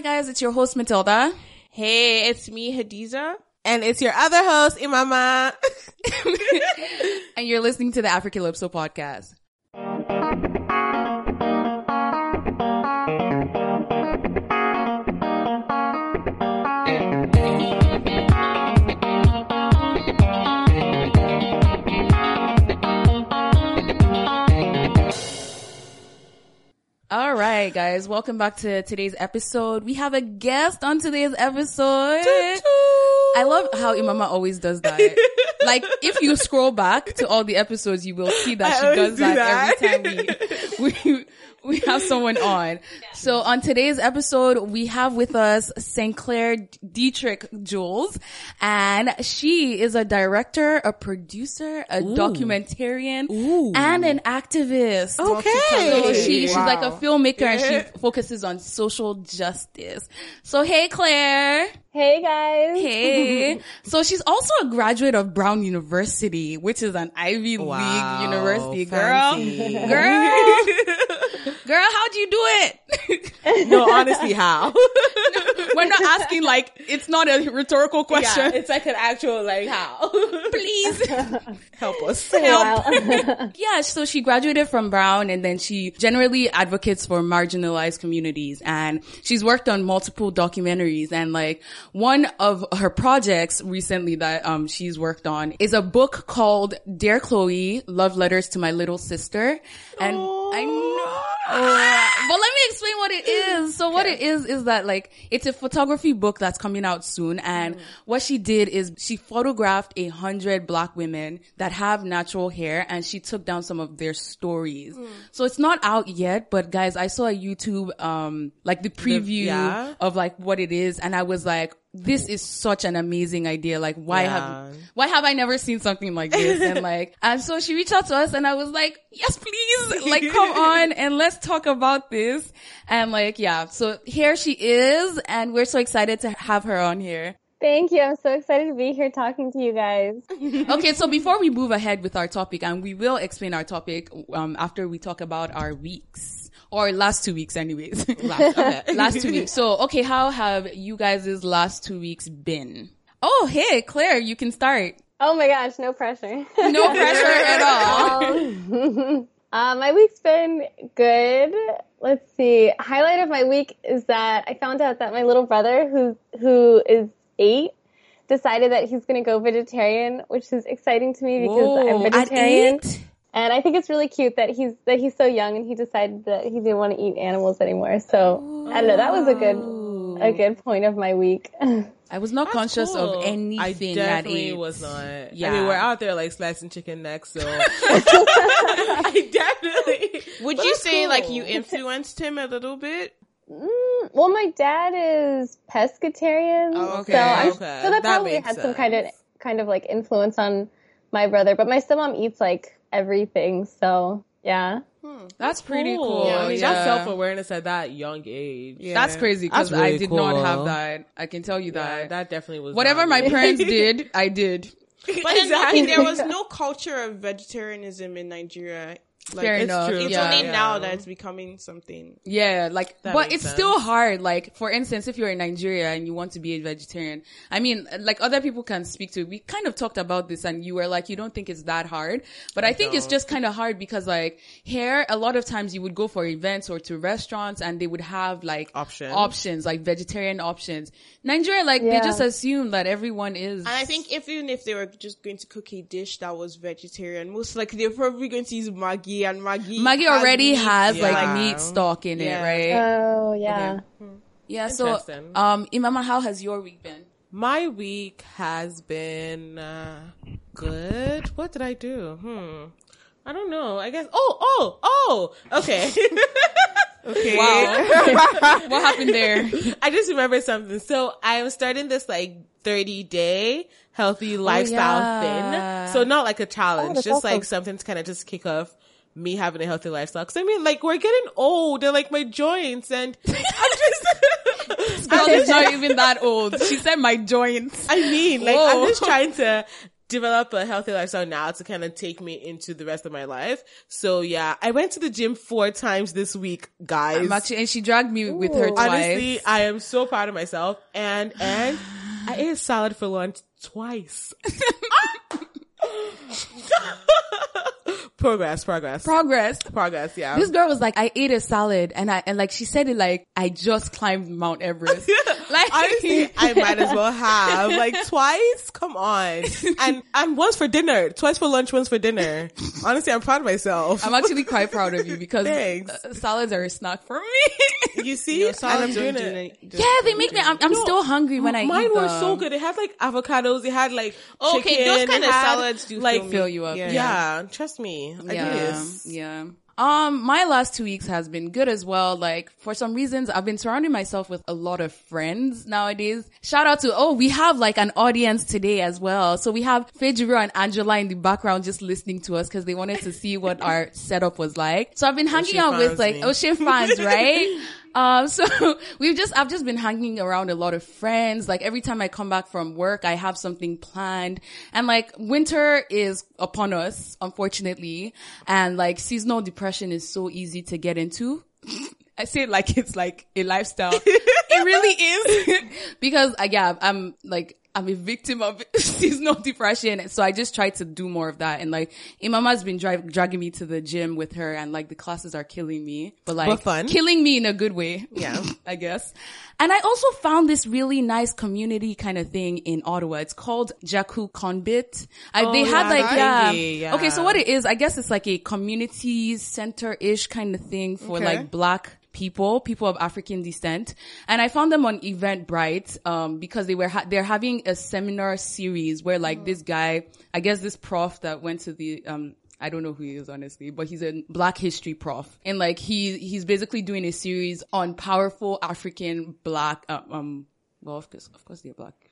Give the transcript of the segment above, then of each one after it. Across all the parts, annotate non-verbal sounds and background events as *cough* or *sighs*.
Hi guys, it's your host Matilda. Hey, it's me, Hadiza. And it's your other host, Imama. *laughs* *laughs* and you're listening to the Africalypso podcast. All right, guys, welcome back to today's episode. We have a guest on today's episode. I love how Imama always does that. *laughs* like, if you scroll back to all the episodes, you will see that I she does do that, that. every time we, we, we have someone *laughs* on. So on today's episode, we have with us St. Clair Dietrich Jules, and she is a director, a producer, a documentarian, and an activist. Okay. So she, she's Wow. like a filmmaker and she focuses on social justice. So hey Claire. Hey guys. Hey. *laughs* so she's also a graduate of Brown University, which is an Ivy Wow. League university. Girl. Fancy. Girl. *laughs* Girl, how'd you do it? *laughs* no, honestly, how? *laughs* We're not asking like, it's not a rhetorical question. yeah, it's like an actual, like, how? *laughs* Please. Help us. Wow. Yeah, so she graduated from Brown and then she generally advocates for marginalized communities and she's worked on multiple documentaries and like one of her projects recently that um she's worked on is a book called Dear Khloe, Love Letters to My Little Sister. And I know. Ah. but let me explain what it is. So what it is is that like it's a photography book that's coming out soon and mm. what she did is she photographed a hundred black women that have natural hair and she took down some of their stories. Mm. So it's not out yet, but guys, I saw a YouTube um like the preview yeah. of like what it is and I was like this is such an amazing idea. Like, why Yeah. have, why have I never seen something like this? And *laughs* like, and so she reached out to us and I was like, yes, please. *laughs* Like, come on and let's talk about this. And like, yeah. So here she is and we're so excited to have her on here. Thank you. I'm so excited to be here talking to you guys. *laughs* Okay. So before we move ahead with our topic and we will explain our topic, um, after we talk about our weeks or last two weeks anyways. *laughs* Last, *laughs* okay. last two weeks. So, okay, how have you guys' last two weeks been? Oh, hey, Claire, you can start. Oh my gosh, no pressure. No pressure at *laughs* all. Um, uh, my week's been good. Let's see. Highlight of my week is that I found out that my little brother, who who is eight, decided that he's going to go vegetarian, which is exciting to me because I'm Whoa, at vegetarian. eight? And I think it's really cute that he's that he's so young and he decided that he didn't want to eat animals anymore. So I don't know. That was a good a good point of my week. *laughs* I was not conscious Cool. of anything I at definitely eight. was not. Yeah. I mean, we're out there like slicing chicken necks, so *laughs* *laughs* I definitely. Would But you that's say like you influenced him a little bit? Mm, well, my dad is pescatarian, Oh, okay, so, I'm, okay. so that, That probably makes had some kind of kind of like influence on my brother. But my stepmom eats like everything, so yeah. Hmm. That's pretty cool. I mean, yeah. that's self awareness at that young age. Yeah. That's crazy because That's I really did not have that. I can tell you Yeah, that. that definitely was Whatever my me. *laughs* parents did, I did. But then Exactly. there was no culture of vegetarianism in Nigeria. Like, Fair it's enough. true. It's yeah. only Yeah. now that it's becoming something. Yeah, like, That but it's sense. still hard. Like, for instance, if you're in Nigeria and you want to be a vegetarian, I mean, like other people can speak to. We kind of talked about this, and you were like, you don't think it's that hard, but I, think it's don't. just kind of hard because, like, here, a lot of times you would go for events or to restaurants, and they would have like Options. options, like vegetarian options. Nigeria, like, they just assume that everyone is. And I think if, even if they were just going to cook a dish that was vegetarian, most likely they're probably going to use Maggi and Maggi. Maggie already meat. has like meat stock in Yeah. it, right? Oh yeah. yeah. So, um, Imama, how has your week been? My week has been uh, good. What did I do? Hmm. I don't know. I guess. Oh, oh, oh. Okay. *laughs* okay. Wow. *laughs* what happened there? I just remembered something. So I'm starting this like 30 day healthy lifestyle Oh, yeah. thing. So not like a challenge, that's just awesome. like something to kind of just kick off me having a healthy lifestyle. Cause I mean, like we're getting old and like my joints and *laughs* I'm just, Girl is not even that old. She said my joints. I mean, like Whoa. I'm just trying to develop a healthy lifestyle now to kind of take me into the rest of my life. So yeah, I went to the gym four times this week, guys. And she dragged me with her twice. Honestly, I am so proud of myself. And, and *sighs* I ate a salad for lunch twice. *laughs* progress, progress, Progress. progress. Yeah. This girl was like, I ate a salad and I, and like she said it like, I just climbed Mount Everest. *laughs* like, Honestly, I might as well have like twice. Come on, and and once for dinner, twice for lunch, once for dinner. Honestly, I'm proud of myself. I'm actually quite proud of you because Thanks. uh, salads are a snack for me. *laughs* you see, No, and salads I'm doing don't do it. any- don't- yeah, they make me, I'm, I'm No, still hungry when I Mine eat were them. so good. It had like avocados. It had like Okay, chicken, those kind of had, salads do like fill me. you up, Yeah. Yeah, trust me. I Yeah, yeah. Um, my last two weeks has been good as well. Like, for some reasons, I've been surrounding myself with a lot of friends nowadays. Shout out to, oh, we have like an audience today as well. So we have Fejiro and Angela in the background just listening to us because they wanted to see what *laughs* our setup was like. So I've been hanging Ocean out with like me. Ocean fans, right? *laughs* Um, *laughs* so we've just, I've just been hanging around a lot of friends. Like every time I come back from work, I have something planned. And like winter is upon us, unfortunately. And like seasonal depression is so easy to get into. *laughs* I say it like it's like a lifestyle. *laughs* *laughs* it really is. *laughs* because uh, yeah, I'm like, I'm a victim of *laughs* seasonal depression. So I just try to do more of that. And like, Imama's been dri- dragging me to the gym with her and like the classes are killing me, but like But fun. killing me in a good way. Yeah. I guess. And I also found this really nice community kind of thing in Ottawa. It's called Jaku Konbit. I, they Oh, had like, yeah. yeah. Okay. So what it is, I guess it's like a community center-ish kind of thing for Okay. like black people, people of African descent. And I found them on Eventbrite, um, because they were, ha- they're having a seminar series where like this guy, I guess this prof that went to the, um, I don't know who he is honestly, but he's a black history prof. And like he, he's basically doing a series on powerful African black, uh, um, well, of course, of course they're black.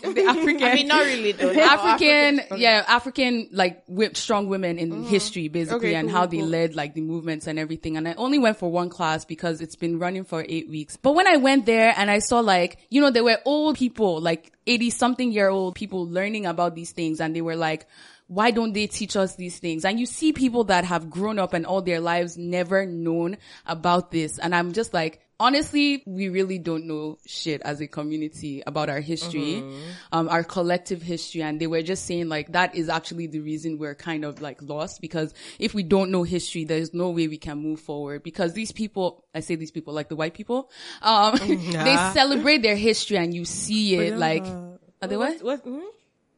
*laughs* the African. I mean, not really though. African, okay. yeah, African like wi- strong women in mm-hmm. history basically Okay, and cool, how they led like the movements and everything. And I only went for one class because it's been running for eight weeks. But when I went there and I saw like, you know, there were old people, like 80 something year old people learning about these things and they were like, why don't they teach us these things? And you see people that have grown up and all their lives never known about this. And I'm just like, honestly, we really don't know shit as a community about our history, um, our collective history. And they were just saying like, that is actually the reason we're kind of like lost because if we don't know history, there's no way we can move forward because these people, I say these people, like the white people, um, *laughs* they celebrate their history and you see it like, are they what? What?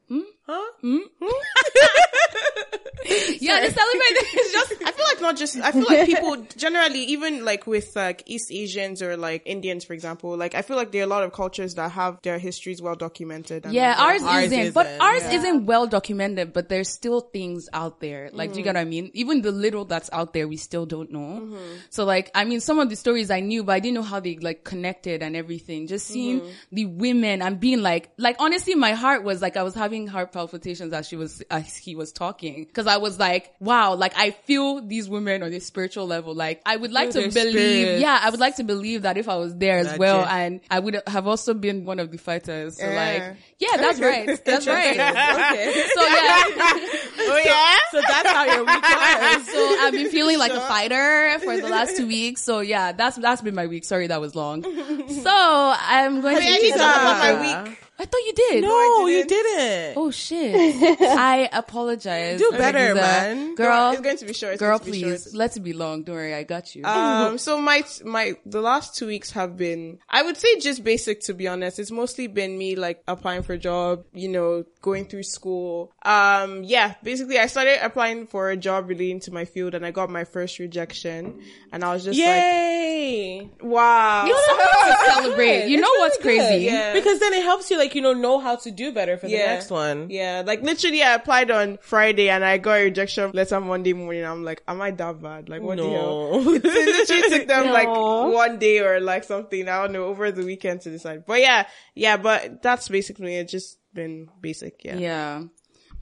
Hmm? *laughs* Yeah, they celebrate. *laughs* It's just I feel like not just I feel like people *laughs* generally even like with like East Asians or like Indians for example like I feel like there are a lot of cultures that have their histories well documented. And, Yeah, like, ours, ours isn't, but isn't, ours yeah. isn't well documented, but there's still things out there. Like, do you get mm. what I mean? Even the little that's out there, we still don't know. Mm-hmm. So like, I mean, some of the stories I knew, but I didn't know how they like connected and everything. Just seeing mm-hmm. the women and being like, like honestly, my heart was like, I was having heart palpitations as she was, as he was talking. Cause I was like, wow, like I feel these women on a spiritual level. Like I would like Feel to believe, spirits. yeah, I would like to believe that if I was there as Legit. well and I would have also been one of the fighters. So Yeah. like, yeah, that's right. That's right. Okay. *laughs* So yeah, *laughs* Oh yeah. so that's how your week was. so I've been *laughs* feeling like a fighter for the last two weeks. So yeah, that's that's been my week. Sorry, that was long. So I'm going Hey, to. need to talk about my week. I thought you did. No, you didn't. didn't. Oh shit! *laughs* I apologize. Do better, Hadiza. man. Girl, It's going to be short. It's girl, going to be please short. let it be long. Don't worry, I got you. Um, *laughs* so my, my, the last two weeks have been, I would say just basic to be honest. It's mostly been me like applying for a job, you know, going through school. Um, yeah, basically I started applying for a job relating to my field and I got my first rejection and I was just like, Yay! like, wow. you don't to celebrate. You It's know what's good. crazy? Yeah. Because then it helps you, like, you know, know how to do better for the next one. Yeah, like literally I applied on Friday and I got a rejection letter Monday morning. I'm like, am I that bad? Like what the hell? No. *laughs* it literally took them like *laughs* one day or like something, I don't know, over the weekend to decide. But yeah, yeah, but that's basically it. Just been basic, yeah. Yeah.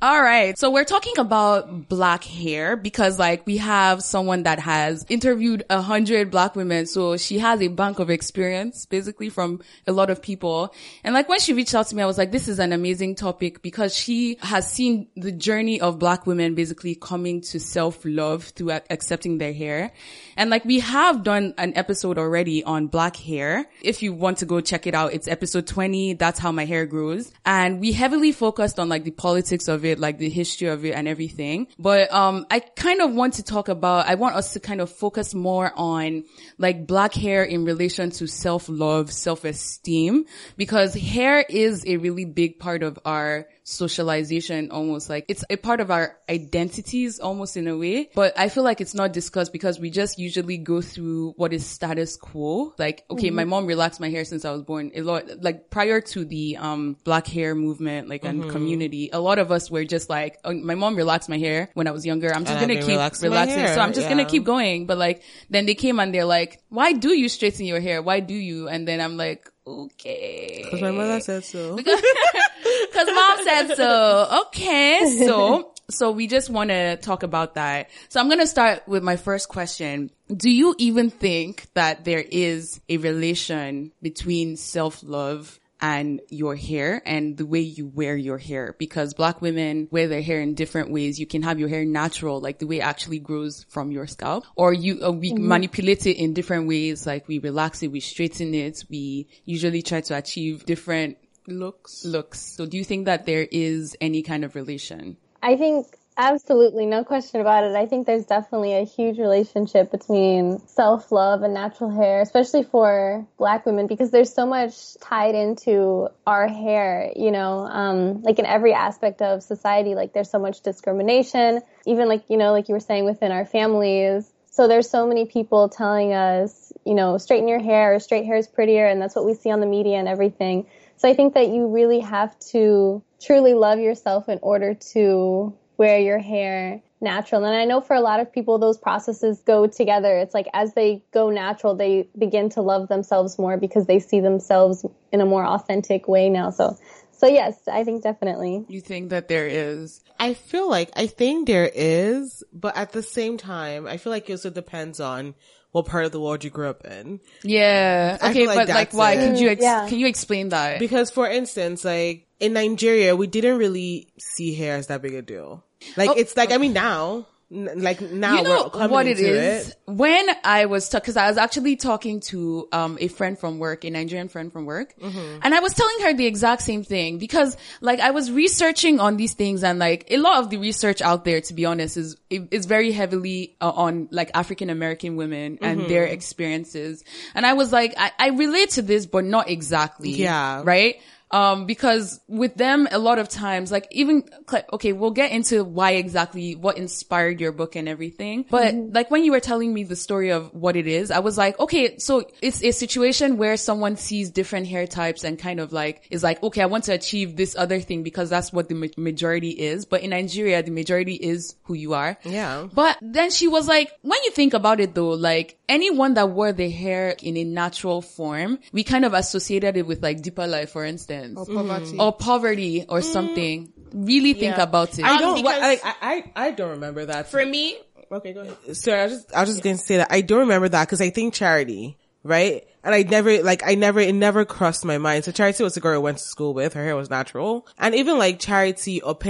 All right. So we're talking about black hair because like we have someone that has interviewed a hundred black women. So she has a bank of experience basically from a lot of people. And like when she reached out to me, I was like, this is an amazing topic because she has seen the journey of black women basically coming to self-love through accepting their hair. And like we have done an episode already on black hair. If you want to go check it out, it's episode 20. That's how my hair grows. And we heavily focused on like the politics of it, like the history of it and everything. But, um, I kind of want to talk about, I want us to kind of focus more on like black hair in relation to self-love, self-esteem, because hair is a really big part of our socialization almost like it's a part of our identities almost in a way. But i feel like it's not discussed because we just usually go through what is status quo. Like okay my mom relaxed my hair since i was born. A lot like prior to the um black hair movement like and community a lot of us were just like oh, my mom relaxed my hair when i was younger. I'm just And gonna keep relaxing hair, so i'm just gonna keep going. But like then they came and they're like why do you straighten your hair? Why do you? And then i'm like okay Because my mother said so. *laughs* Cause mom said so. Okay. So, *laughs* so we just want to talk about that. So I'm going to start with my first question. Do you even think that there is a relation between self-love and your hair and the way you wear your hair because black women wear their hair in different ways. You can have your hair natural, like the way it actually grows from your scalp, or you, uh, we manipulate it in different ways. Like we relax it, we straighten it. We usually try to achieve different Looks. looks. So do you think that there is any kind of relation? I think absolutely, no question about it. I think there's definitely a huge relationship between self love and natural hair, especially for black women, because there's so much tied into our hair, you know, um, like in every aspect of society, like there's so much discrimination, even like, you know, like you were saying within our families. So there's so many people telling us, you know, straighten your hair or straight hair is prettier, and that's what we see on the media and everything. So I think that you really have to truly love yourself in order to wear your hair natural. And I know for a lot of people, those processes go together. It's like as they go natural, they begin to love themselves more because they see themselves in a more authentic way now. So, so yes, I think definitely. You think that there is? I feel like, I think there is, but at the same time, I feel like it also depends on what part of the world you grew up in. Yeah. I Okay, like but like why? it. Could you ex- Yeah. can you explain that? Because for instance, like in Nigeria, we didn't really see hair as that big a deal. Like Oh, it's like, I mean now, like now you know what it is it. when i was because i was actually talking to um a friend from work a nigerian friend from work Mm-hmm. and i was telling her the exact same thing because like i was researching on these things and like a lot of the research out there to be honest is is very heavily uh, on like african american women and their Mm-hmm. experiences and i was like I, I relate to this but not exactly Yeah. right um, because with them, a lot of times, like even, okay, we'll get into why exactly, what inspired your book and everything. But like when you were telling me the story of what it is, I was like, okay, so it's a situation where someone sees different hair types and kind of like, is like, okay, I want to achieve this other thing because that's what the ma- majority is. But in Nigeria, the majority is who you are. Yeah. But then she was like, when you think about it though, like anyone that wore their hair in a natural form, we kind of associated it with like deeper life, for instance. Or poverty. Or poverty or something. Really think Yeah. about it. I Um, don't, because- like, I, I, I don't remember that. For me, okay, go ahead. Sorry, I was just, I was just going to say that I don't remember that because I think charity, right? And I never, like, I never, it never crossed my mind. So Charity was the girl I went to school with. Her hair was natural. And even like Charity, Ope,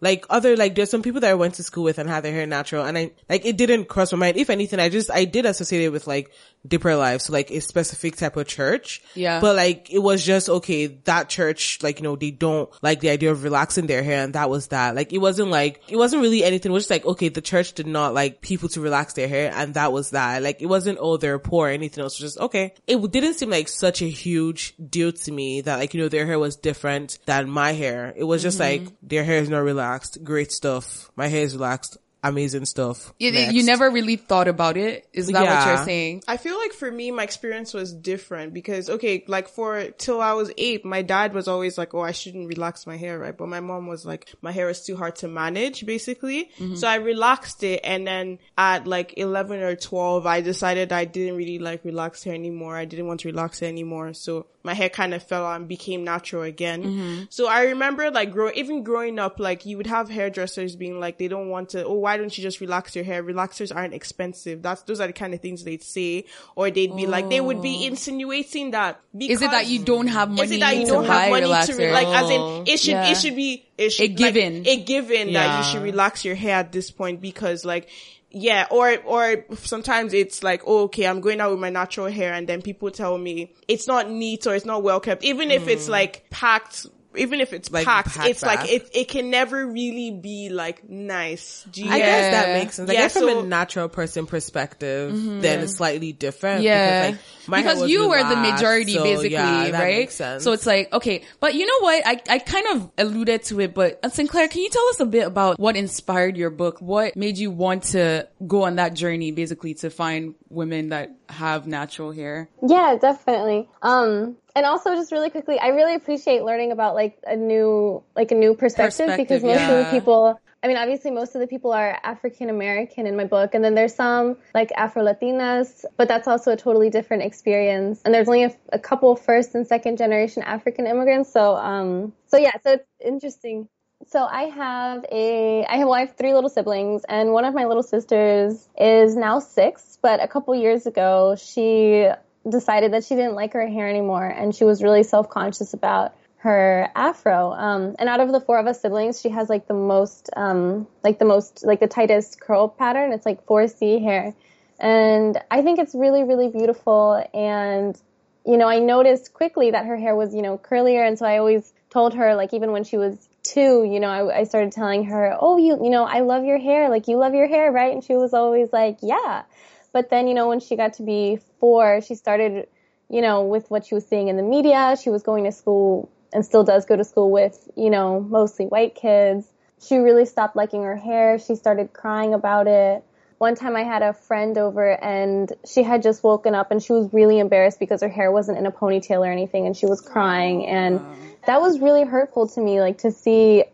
like other, like there's some people that I went to school with and had their hair natural. And I, like, it didn't cross my mind. If anything, I just, I did associate it with like deeper life. So like a specific type of church. Yeah. But like, it was just, okay, that church, like, you know, they don't like the idea of relaxing their hair. And that was that. Like, it wasn't like, it wasn't really anything. It was just like, okay, the church did not like people to relax their hair. And that was that. Like, it wasn't, oh, they're poor or anything else. It was just, okay. It didn't seem like such a huge deal to me that like, you know, their hair was different than my hair. It was just mm-hmm. like, their hair is not relaxed. Great stuff. My hair is relaxed. Amazing stuff. You, you never really thought about it. Is that what you're saying? I feel like for me, my experience was different because, okay, like for till I was eight, my dad was always like, oh, I shouldn't relax my hair, right? But my mom was like, my hair is too hard to manage, basically. Mm-hmm. So I relaxed it. And then at like 11 or 12, I decided I didn't really like relax hair anymore. I didn't want to relax it anymore. So my hair kind of fell out and became natural again. Mm-hmm. So I remember like grow, even growing up, like you would have hairdressers being like, they don't want to, oh, why don't you just relax your hair? Relaxers aren't expensive. That's, those are the kind of things they'd say. Or they'd be like, they would be oh. insinuating that because Is it that you don't have money is it that you to don't have money relaxer? to re- like as in it should Yeah. it should be it should A given. like, a given that you should relax your hair at this point because like yeah or or sometimes it's like oh, okay I'm going out with my natural hair and then people tell me it's not neat or it's not well kept even if it's hmm. like packed even if it's Like, packed, packed it's like it it can never really be like nice. Do you I guess that makes sense. I Yeah, guess from so- a natural person perspective, then it's slightly different. Yeah. Because, like, my because was you were the majority so, basically, yeah, that right? makes sense. So it's like, okay, but you know what? I, I kind of alluded to it, but uh, St. Clair, can you tell us a bit about what inspired your book? What made you want to go on that journey basically to find women that have natural hair? Yeah, definitely. Um, and also just really quickly, I really appreciate learning about like a new, like a new perspective, Perspective, because most of the people, I mean, obviously most of the people are African American in my book, and then there's some like Afro Latinas, but that's also a totally different experience. And there's only a, a couple first and second generation African immigrants, so um, so yeah, so it's interesting. So I have a, I have, well, I have three little siblings, and one of my little sisters is now six, but a couple years ago she decided that she didn't like her hair anymore, and she was really self-conscious about her afro. Um, and out of the four of us siblings, she has like the most, um, like the most, like the tightest curl pattern. It's like 4C hair. And I think it's really, really beautiful. And, you know, I noticed quickly that her hair was, you know, curlier. And so I always told her, like, even when she was two, you know, I, I started telling her, oh, you, you know, I love your hair. Like, you love your hair, right? And she was always like, yeah. But then, you know, when she got to be four, she started, you know, with what she was seeing in the media. She was going to school and still does go to school with, you know, mostly white kids. She really stopped liking her hair. She started crying about it. One time I had a friend over and she had just woken up and she was really embarrassed because her hair wasn't in a ponytail or anything and she was crying and that was really hurtful to me like to see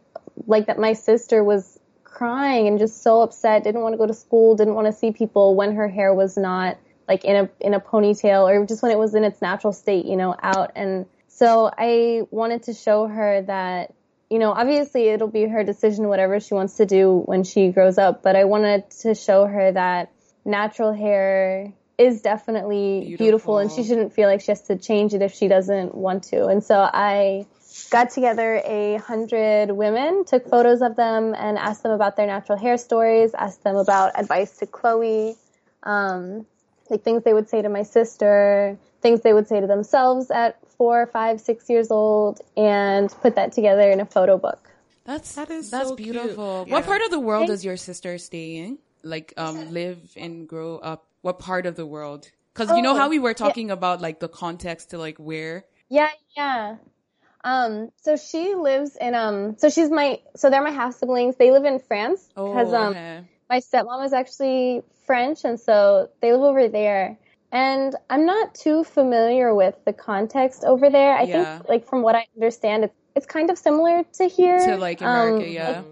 like that my sister was crying and just so upset, didn't want to go to school, didn't want to see people when her hair was not like in a in a ponytail or just when it was in its natural state, you know, out and so I wanted to show her that, you know, obviously it'll be her decision, whatever she wants to do when she grows up, but I wanted to show her that natural hair is definitely beautiful, Beautiful. and she shouldn't feel like she has to change it if she doesn't want to. And so I got together a hundred women, took photos of them, and asked them about their natural hair stories, asked them about advice to Khloe, um, like things they would say to my sister, things they would say to themselves at four, five, six years old, and put that together in a photo book. That's That is that's so cute. beautiful. Yeah. What part of the world Thank- does your sister stay in? Like, um, live and grow up? What part of the world? Because you know Oh, how we were yeah. talking about like the context to like where. Yeah, yeah. Um, so she lives in um, so she's my, so they're my half siblings. They live in France Oh, because um, okay. my stepmom is actually French, and so they live over there. And I'm not too familiar with the context over there. I Yeah. think, like from what I understand, it's it's kind of similar to here. to like America, um, yeah.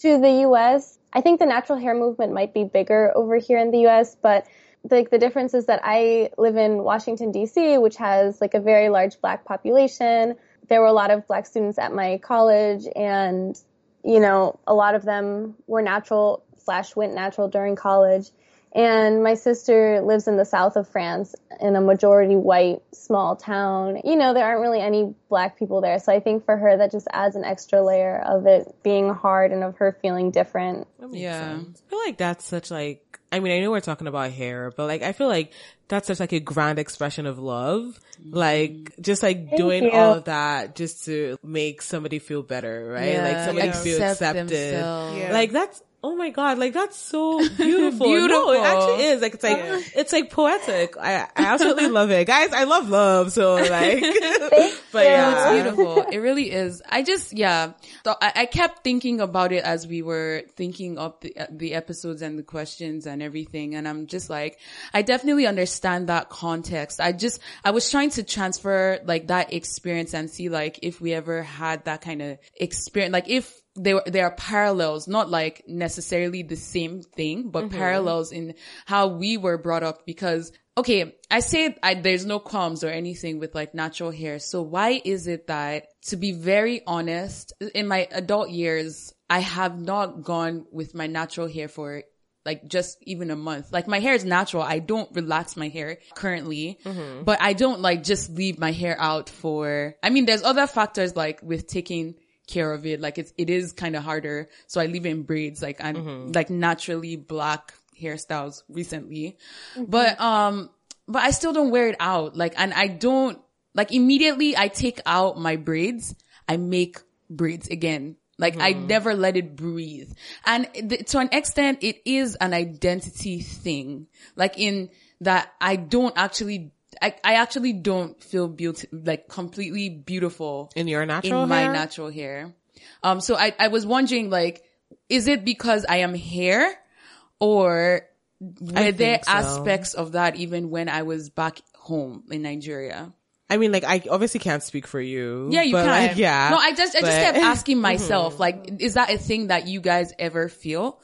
to the U.S. I think the natural hair movement might be bigger over here in the U.S., but like the difference is that I live in Washington D.C., which has like a very large black population. There were a lot of black students at my college, and you know, a lot of them were natural slash went natural during college. And my sister lives in the south of France in a majority white small town. You know, there aren't really any black people there. So I think for her, that just adds an extra layer of it being hard and of her feeling different. Yeah. sense. I feel like that's such like, I mean, I know we're talking about hair, but like, I feel like that's such like a grand expression of love. Like, just like doing you. all of that just to make somebody feel better, right? Yeah, Like somebody feel accepted. Yeah. Like that's, Oh my god, like that's so beautiful. *laughs* Beautiful. No, it actually is. Like it's like it's like poetic. I, I absolutely love it. Guys, I love love, so *laughs* like *laughs* but yeah. It's beautiful. it really is. I just, yeah. So I, I kept thinking about it as we were thinking of the, uh, the episodes and the questions and everything. And I'm just like, I definitely understand that context. I just, I was trying to transfer like that experience and see like if we ever had that kind of experience, like if there, there are parallels, not like necessarily the same thing, but mm-hmm. parallels in how we were brought up because okay, I say I, there's no qualms or anything with like natural hair. So why is it that, to be very honest, in my adult years, I have not gone with my natural hair for like just even a month. Like my hair is natural. I don't relax my hair currently, mm-hmm. but I don't like just leave my hair out for, I mean, there's other factors like with taking care of it. Like it's, it is kind of harder. So I leave it in braids, like I'm mm-hmm. like naturally black hairstyles recently. Mm-hmm. But, um, but I still don't wear it out. Like, and I don't, like immediately I take out my braids, I make braids again. Like I mm-hmm. never let it breathe. And th- to an extent, it is an identity thing. Like in that I don't actually, I, I actually don't feel beauty, like completely beautiful In your natural in my hair? natural hair. Um, so I, I was wondering, like, is it because I am hair or were there so. aspects of that even when I was back home in Nigeria? I mean, like, I obviously can't speak for you. Yeah, you but, can. Like, yeah. No, I just, I just but- kept *laughs* asking myself, like, is that a thing that you guys ever feel?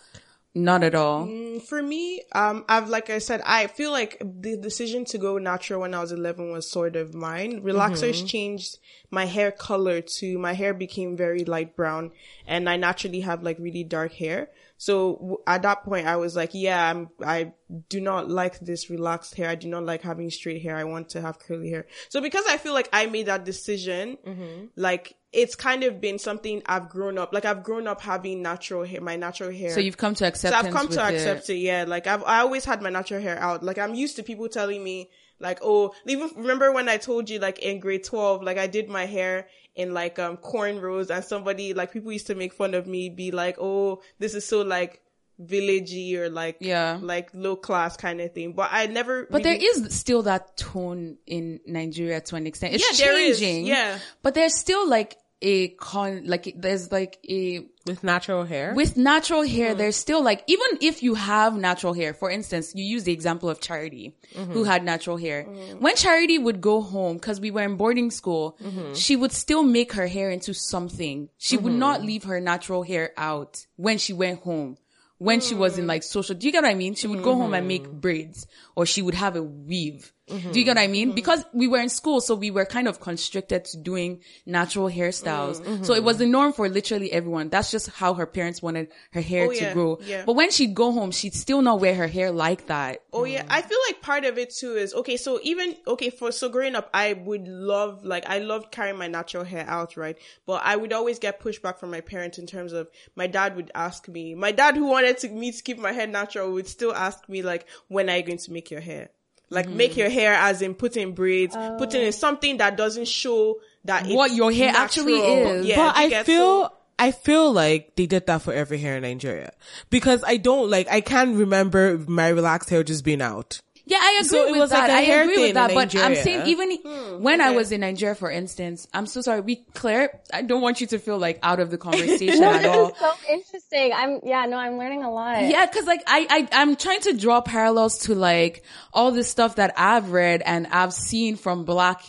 Not at all. For me, um, I've like I said, I feel like the decision to go natural when I was 11 was sort of mine. Relaxers changed my hair color to my hair became very light brown, and I naturally have like really dark hair. So w- at that point, I was like, yeah, I'm, I do not like this relaxed hair. I do not like having straight hair. I want to have curly hair. So because I feel like I made that decision, mm-hmm. like it's kind of been something I've grown up, like I've grown up having natural hair, my natural hair. So you've come to accept So I've come to accept it. Yeah, like I've I always had my natural hair out. Like I'm used to people telling me like, oh, even remember when I told you like in grade twelve, like I did my hair in like um cornrows, and somebody like people used to make fun of me, be like, oh, this is so like villagey or like Yeah. like low class kind of thing. But I never. But really- there is still that tone in Nigeria to an extent. It's Yeah, there is. changing. Yeah. But there's still like a con, like there's like a, with natural hair. with natural hair, Mm-hmm. there's still like, even if you have natural hair, for instance, you use the example of Charity, Mm-hmm. who had natural hair. When Charity would go home, cause we were in boarding school, Mm-hmm. she would still make her hair into something. She would not leave her natural hair out when she went home. When she was in like social, do you get what I mean? She would go home and make braids or she would have a weave. Do you get what I mean? Because we were in school, so we were kind of constricted to doing natural hairstyles. Mm-hmm. Mm-hmm. So it was the norm for literally everyone. That's just how her parents wanted her hair Oh, to yeah, grow. yeah. But when she'd go home, she'd still not wear her hair like that. Oh yeah, I feel like part of it too is okay. So even okay for so growing up, I would love like I loved carrying my natural hair out, right? But I would always get pushback from my parents in terms of my dad would ask me. My dad, who wanted to me to keep my hair natural, would still ask me like, "When are you going to make your hair?" Like mm. make your hair as in put in braids, put in oh. something that doesn't show that it's What your hair actually natural. is. Yeah, but I feel so- I feel like they did that for every hair in Nigeria because I don't like I can't remember my relaxed hair just being out. Yeah, I agree So it with was like that. a I hair agree thing with that. in But I'm saying even Hmm, when I was in Nigeria, for instance, I'm so sorry. We, Claire, I don't want you to feel like out of the conversation *laughs* at all. so interesting. I'm yeah, no, I'm learning a lot. Yeah, cause like I, I, I'm trying to draw parallels to like all the stuff that I've read and I've seen from black,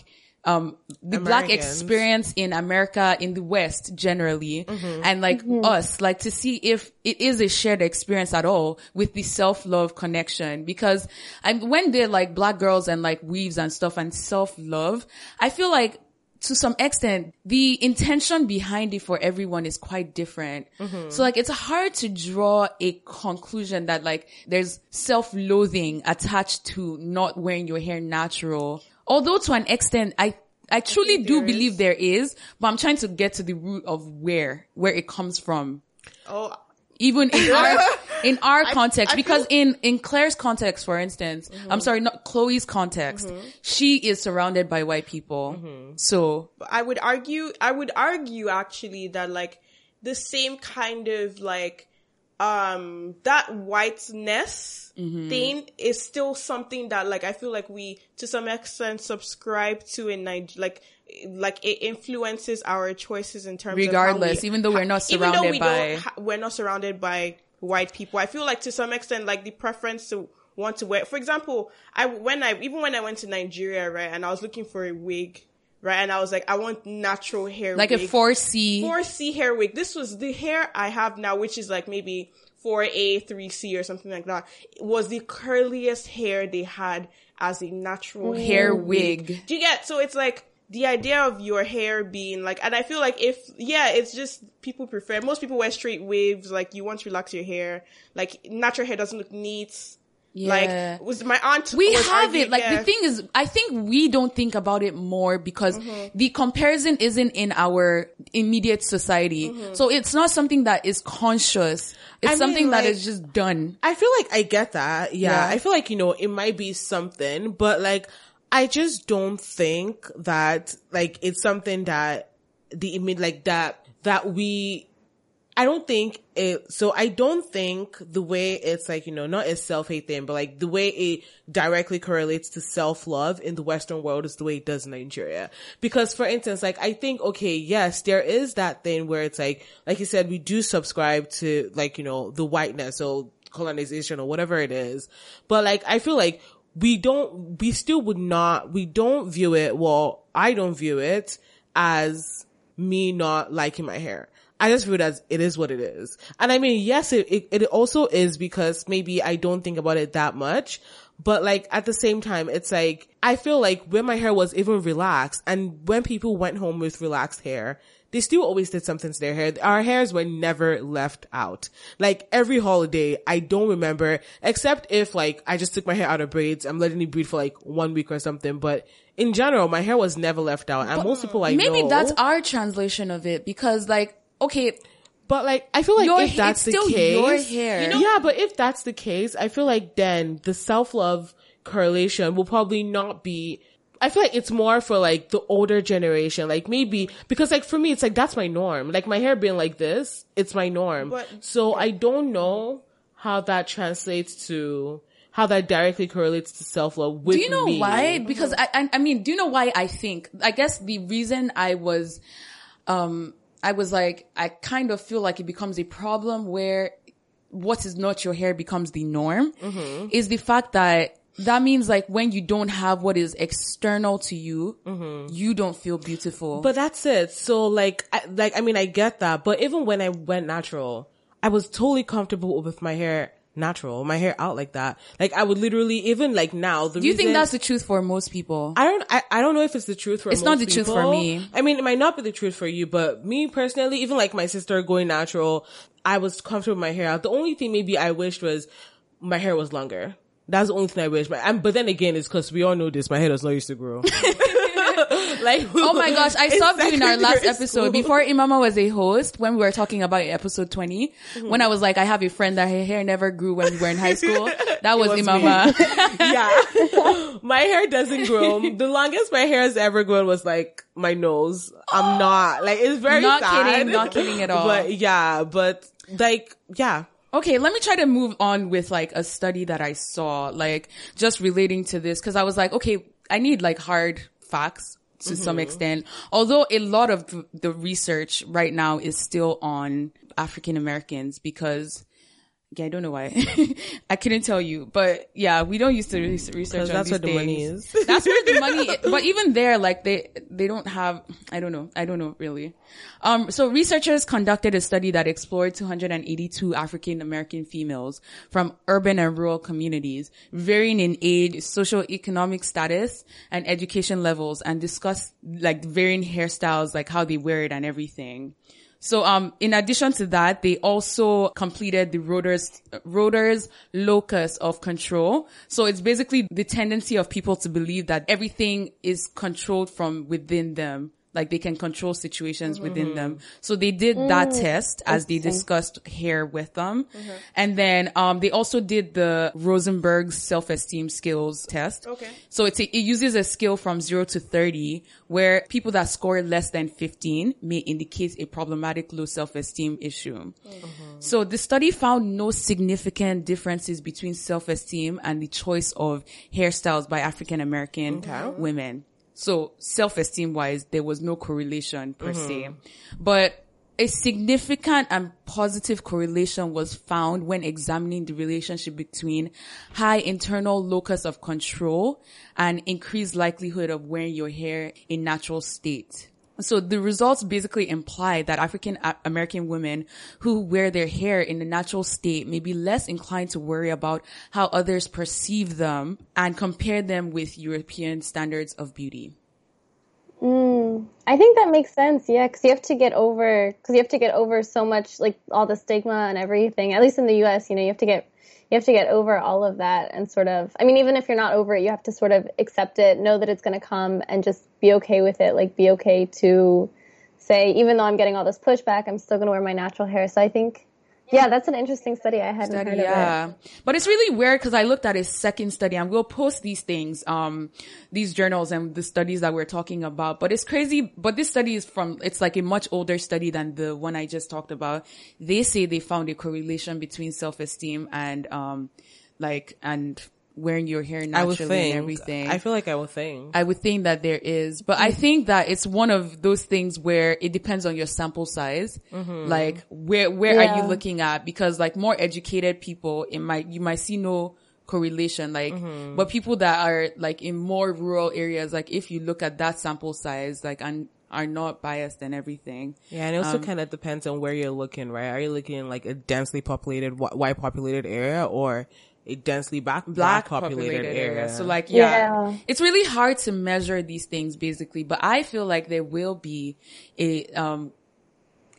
um, the black experience in America, in the West generally, Mm-hmm. and like us, like to see if it is a shared experience at all with the self-love connection. Because I'm, when they're like black girls and like weaves and stuff and self-love, I feel like to some extent, the intention behind it for everyone is quite different. So like, it's hard to draw a conclusion that like, there's self-loathing attached to not wearing your hair natural. Although to an extent, I, I truly do believe there is, but I'm trying to get to the root of where, where it comes from. Oh, Even in our, *laughs* in our context, I because feel- in, in Claire's context, for instance, mm-hmm. I'm sorry, not Khloe's context, mm-hmm. she is surrounded by white people. Mm-hmm. So, I would argue, I would argue actually that like the same kind of like, um that whiteness Mm-hmm. thing is still something that like I feel like we to some extent subscribe to in Niger like like it influences our choices in terms Regardless, of we, even though we're not surrounded we by- we're not surrounded by white people. I feel like to some extent, like the preference to want to wear, for example, I, when I, even when I went to Nigeria, right, and I was looking for a wig, right, and I was like, I want natural hair Like wig. a 4C. 4C hair wig. This was the hair I have now, which is like maybe 4A, 3C or something like that. It was the curliest hair they had as a natural Hair wig. do you get? So it's like the idea of your hair being like, and I feel like if, yeah, it's just people prefer, most people wear straight waves, like you want to relax your hair, like natural hair doesn't look neat. Yeah. Like, was my aunt, we have arguing- it. Like yeah. the thing is, I think we don't think about it more because Mm-hmm. the comparison isn't in our immediate society. Mm-hmm. So it's not something that is conscious. It's I something that like- is just done. I feel like I get that. Yeah. Yeah. I feel like, you know, it might be something, but like, I just don't think that, like, it's something that the image, like, that, that we, I don't think it, so I don't think the way it's like, you know, not a self-hate thing, but like the way it directly correlates to self-love in the Western world is the way it does in Nigeria. Because for instance, like I think, okay, yes, there is that thing where it's like, like you said, we do subscribe to like, you know, the whiteness or colonization or whatever it is. But like, I feel like we don't, we still would not, we don't view it, well, I don't view it as me not liking my hair. I just view it as it is what it is. And I mean, yes, it, it, it also is because maybe I don't think about it that much. But like at the same time, it's like, I feel like when my hair was even relaxed and when people went home with relaxed hair, they still always did something to their hair. Our hairs were never left out. Like every holiday, I don't remember, except if like I just took my hair out of braids, I'm letting it breathe for like one week or something. But in general, my hair was never left out. And most people I Maybe know, that's our translation of it because like, okay, but like, I feel like Your if that's the still case, your hair. You know- yeah, but if that's the case, I feel like then the self-love correlation will probably not be, I feel like it's more for like the older generation, like maybe, because like for me, it's like, that's my norm. Like my hair being like this, it's my norm. But- so I don't know how that translates to, how that directly correlates to self-love with Do you know me. why? Because I, I, I mean, do you know why I think? I guess the reason I was, um, I was like, I kind of feel like it becomes a problem where what is not your hair becomes the norm Mm-hmm. is the fact that that means like when you don't have what is external to you, you don't feel beautiful. Mm-hmm. But that's it. So like, I, like, I mean, I get that, but even when I went natural, I was totally comfortable with my hair natural, my hair out like that. Like I would literally, even like now, the do you think that's the truth for most people? I don't, I, I don't know if it's the truth for It's not the truth for me. I mean, it might not be the truth for you, but me personally, even like my sister going natural, I was comfortable with my hair out. The only thing maybe I wished was my hair was longer. That's the only thing I wish. My, but then again, it's cause we all know this. My hair does not used to grow. *laughs* *laughs* like, Oh my gosh, I saw you in our last *laughs* episode school. before Imama was a host when we were talking about episode 20. Mm-hmm. When I was like, I have a friend that her hair never grew when we were in high school. *laughs* That was, was. Imama. yeah. my hair doesn't grow. The longest my hair has ever grown was like my nose. I'm *gasps* not like it's very Not sad. kidding, not kidding at all. But yeah, but like yeah. okay, let me try to move on with like a study that I saw, like just relating to this. Cause I was like, okay, I need like hard facts to some mm-hmm. extent. Although a lot of the, the research right now is still on African Americans because yeah, I don't know why. *laughs* I couldn't tell you, but yeah, we don't used to re- research. on that's where the money is. *laughs* That's where the money. i- *laughs* but even there, like they they don't have. I don't know. I don't know really. Um. So researchers conducted a study that explored 282 African American females from urban and rural communities, varying in age, social economic status, and education levels, and discussed like varying hairstyles, like how they wear it and everything. So, um, in addition to that, they also completed the Rotter's, Rotter's locus of control. So it's basically the tendency of people to believe that everything is controlled from within them. Like they can control situations within mm-hmm. them. So they did that mm, test as they discussed hair with them. Mm-hmm. And then, um, they also did the Rosenberg self-esteem skills test. Okay. So it's, a, it uses a scale from zero to 30 where people that score less than 15 may indicate a problematic low self-esteem issue. Mm-hmm. So the study found no significant differences between self-esteem and the choice of hairstyles by African American women. So self-esteem wise, there was no correlation per se, mm-hmm. but a significant and positive correlation was found when examining the relationship between high internal locus of control and increased likelihood of wearing your hair in natural state. So the results basically imply that African uh, American women who wear their hair in the natural state may be less inclined to worry about how others perceive them and compare them with European standards of beauty. Mm, I think that makes sense. Yeah, because you have to get over because you have to get over so much like all the stigma and everything. At least in the U.S., you know, you have to get you have to get over all of that and sort of. I mean, even if you're not over it, you have to sort of accept it, know that it's going to come, and just be okay with it. Like, be okay to say, even though I'm getting all this pushback, I'm still going to wear my natural hair. So I think, yeah, that's an interesting study. I hadn't heard of it. yeah. But it's really weird because I looked at a second study and we'll post these things, um, these journals and the studies that we're talking about. But it's crazy. But this study is from, it's like a much older study than the one I just talked about. They say they found a correlation between self-esteem and, um, like, and wearing your hair I would naturally think. and everything. I feel like I would think. I would think that there is, but I think that it's one of those things where it depends on your sample size. Like where, where are you looking at? Because like more educated people, it might, you might see no correlation. Like, but people that are like in more rural areas, like if you look at that sample size, like and are not biased and everything. Yeah, and it also Um, kind of depends on where you're looking, right? Are you looking in like a densely populated, wh- white populated area or a densely black, black populated, area? So like, yeah, Yeah. it's really hard to measure these things basically, but I feel like there will be a, um,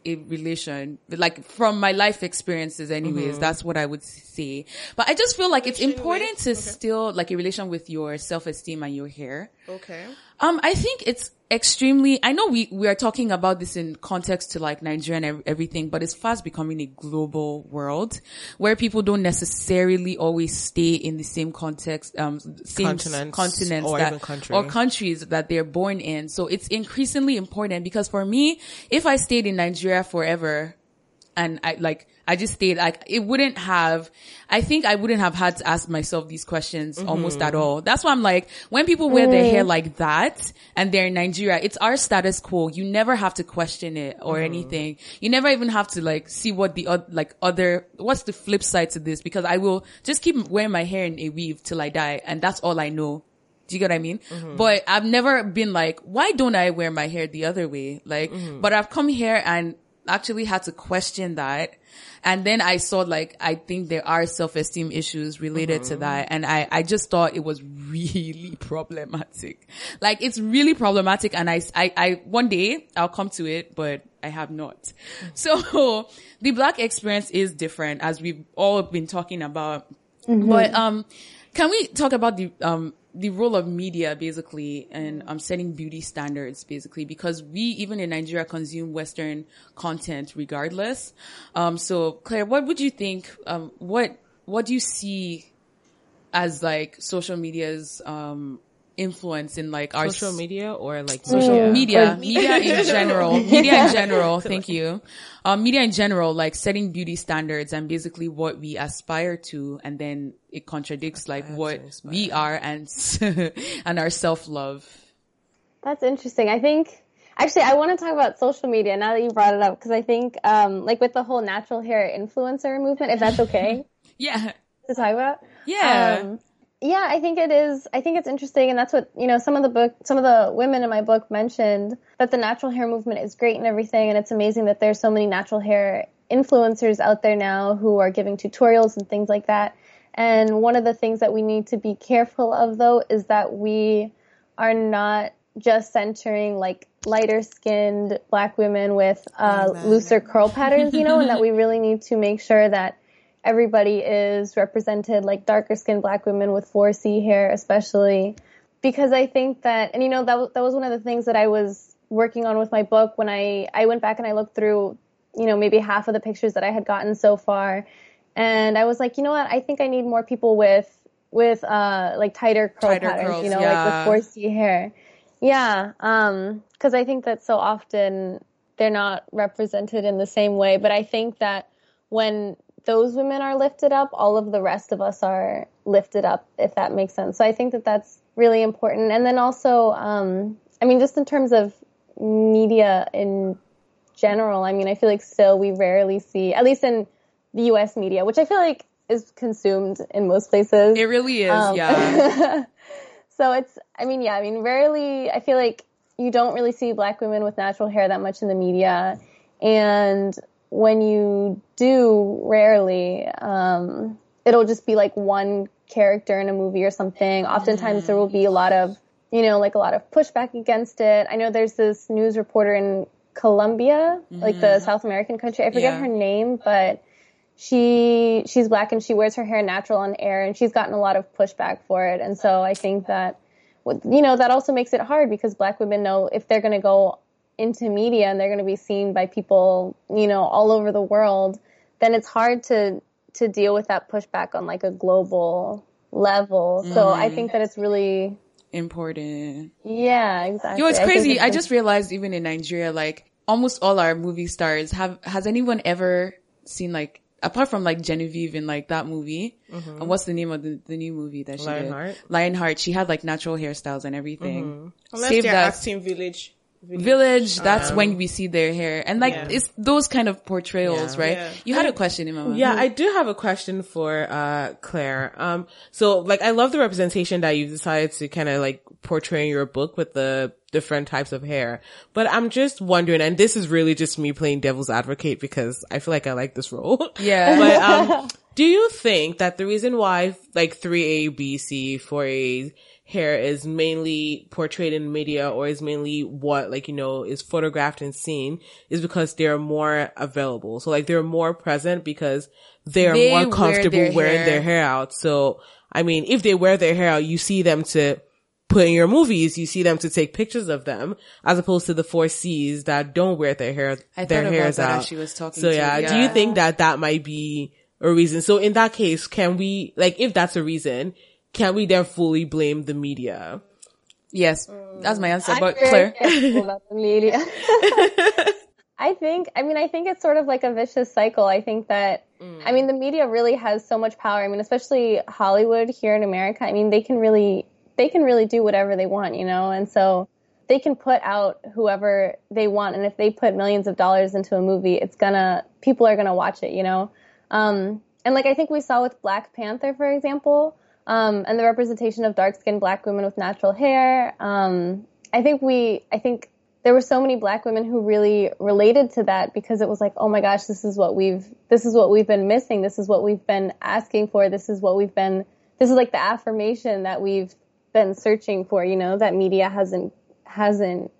a relation, like from my life experiences anyways, that's what I would say. But I just feel like it's important to okay. still, like a relation with your self-esteem and your hair. Okay. Um, I think it's extremely, I know we, we are talking about this in context to like Nigeria and everything, but it's fast becoming a global world where people don't necessarily always stay in the same context, um, same Continents continents or that, country. or countries that they're born in. So it's increasingly important because for me, if I stayed in Nigeria forever, and I like I just stayed like it wouldn't have I think I wouldn't have had to ask myself these questions mm-hmm. almost at all. That's why I'm like when people wear their hair mm. like that and they're in Nigeria, it's our status quo. You never have to question it or mm-hmm. anything. You never even have to like see what the oth- like other what's the flip side to this because I will just keep wearing my hair in a weave till I die and that's all I know. Do you get what I mean? Mm-hmm. But I've never been like, why don't I wear my hair the other way? Like, but I've come here and actually had to question that. And then I saw like, I think there are self-esteem issues related to that. And I, I just thought it was really *laughs* problematic. Like it's really problematic. And I, I, I, one day I'll come to it, but I have not. So *laughs* the black experience is different as we've all been talking about. But, um, can we talk about the, um, the role of media basically and um, setting beauty standards basically because we even in Nigeria consume Western content regardless. Um, so Clair, what would you think? Um, what what do you see as like social media's um, influence in like our social media or like social media? media, *laughs* media in general, media in general. Thank you. Um, media in general, like setting beauty standards and basically what we aspire to, and then it contradicts like what we are and *laughs* and our self love. That's interesting. I think actually I want to talk about social media now that you brought it up because I think um, like with the whole natural hair influencer movement, if that's okay *laughs* Yeah, to talk about. yeah, Um, yeah, I think it is. I think it's interesting, and that's what you know. Some of the book, some of the women in my book mentioned that the natural hair movement is great and everything, and it's amazing that there's so many natural hair influencers out there now who are giving tutorials and things like that. And one of the things that we need to be careful of, though, is that we are not just centering like lighter skinned black women with uh, looser curl patterns, you know, and that we *laughs* really need to make sure that everybody is represented, like darker skinned black women with 4C hair, especially. Because I think that, and you know, that, that was one of the things that I was working on with my book, when I, I went back and I looked through, you know, maybe half of the pictures that I had gotten so far. And I was like, you know what? I think I need more people with, with, uh, like tighter curl Tighter patterns, curls, you know, yeah. like with 4C hair. Yeah. Um, cause I think that so often they're not represented in the same way. But I think that when those women are lifted up, all of the rest of us are lifted up, if that makes sense. So I think that that's really important. And then also, um, I mean, just in terms of media in general, I mean, I feel like still we rarely see, at least in the US media, which I feel like is consumed in most places. It really is, Um, yeah. *laughs* So it's, I mean, yeah, I mean, rarely, I feel like you don't really see black women with natural hair that much in the media. And when you do, rarely, um, it'll just be like one character in a movie or something. Oftentimes there will be a lot of, you know, like a lot of pushback against it. I know there's this news reporter in Colombia, like the South American country. I forget Yeah. her name, but she she's black and she wears her hair natural on air and she's gotten a lot of pushback for it and so i think that you know that also makes it hard because black women know if they're going to go into media and they're going to be seen by people you know all over the world then it's hard to to deal with that pushback on like a global level so mm-hmm. i think that it's really Important. yeah exactly Yo, it's crazy. I it's- just realized even in Nigeria, like almost all our movie stars have, has anyone ever seen like, apart from like Genevieve in like that movie, mm-hmm. and what's the name of the, the new movie that she Lionheart? did? Lionheart. She had like natural hairstyles and everything. Mm-hmm. Unless Save they're that. acting village. Village, that's when we see their hair. And like, Yeah. it's those kind of portrayals, Yeah. right? Yeah. You had a question, Imama. Yeah, I do have a question for uh Clair. Um so like I love the representation that you've decided to kind of like portray in your book with the different types of hair. But I'm just wondering and this is really just me playing devil's advocate because I feel like I like this role. *laughs* Yeah. But um *laughs* do you think that the reason why like 3A, B, C, 4A hair is mainly portrayed in media or is mainly what like, you know, is photographed and seen is because they're more available. So like they're more present because they're They more comfortable their wearing hair. their hair out. So, I mean, if they wear their hair out, you see them to put in your movies, you see them to take pictures of them as opposed to the four C's that don't wear their hair, I their thought about hairs that out. as she was talking So yeah, you. do you think that that might be a reason? So in that case, can we, like, if that's a reason, can we then fully blame the media? Yes. That's my answer. I'm But Clair. the media. *laughs* I think, I mean, I think it's sort of like a vicious cycle. I think that, I mean, the media really has so much power. I mean, especially Hollywood here in America. I mean, they can really, they can really do whatever they want, you know? And so they can put out whoever they want. And if they put millions of dollars into a movie, it's gonna, people are gonna watch it, you know? Um, and like I think we saw with Black Panther, for example, um, and the representation of dark skinned black women with natural hair. Um, I think we, I think there were so many black women who really related to that because it was like, oh my gosh, this is what we've, this is what we've been missing. This is what we've been asking for. This is what we've been, this is like the affirmation that we've been searching for, you know, that media hasn't, hasn't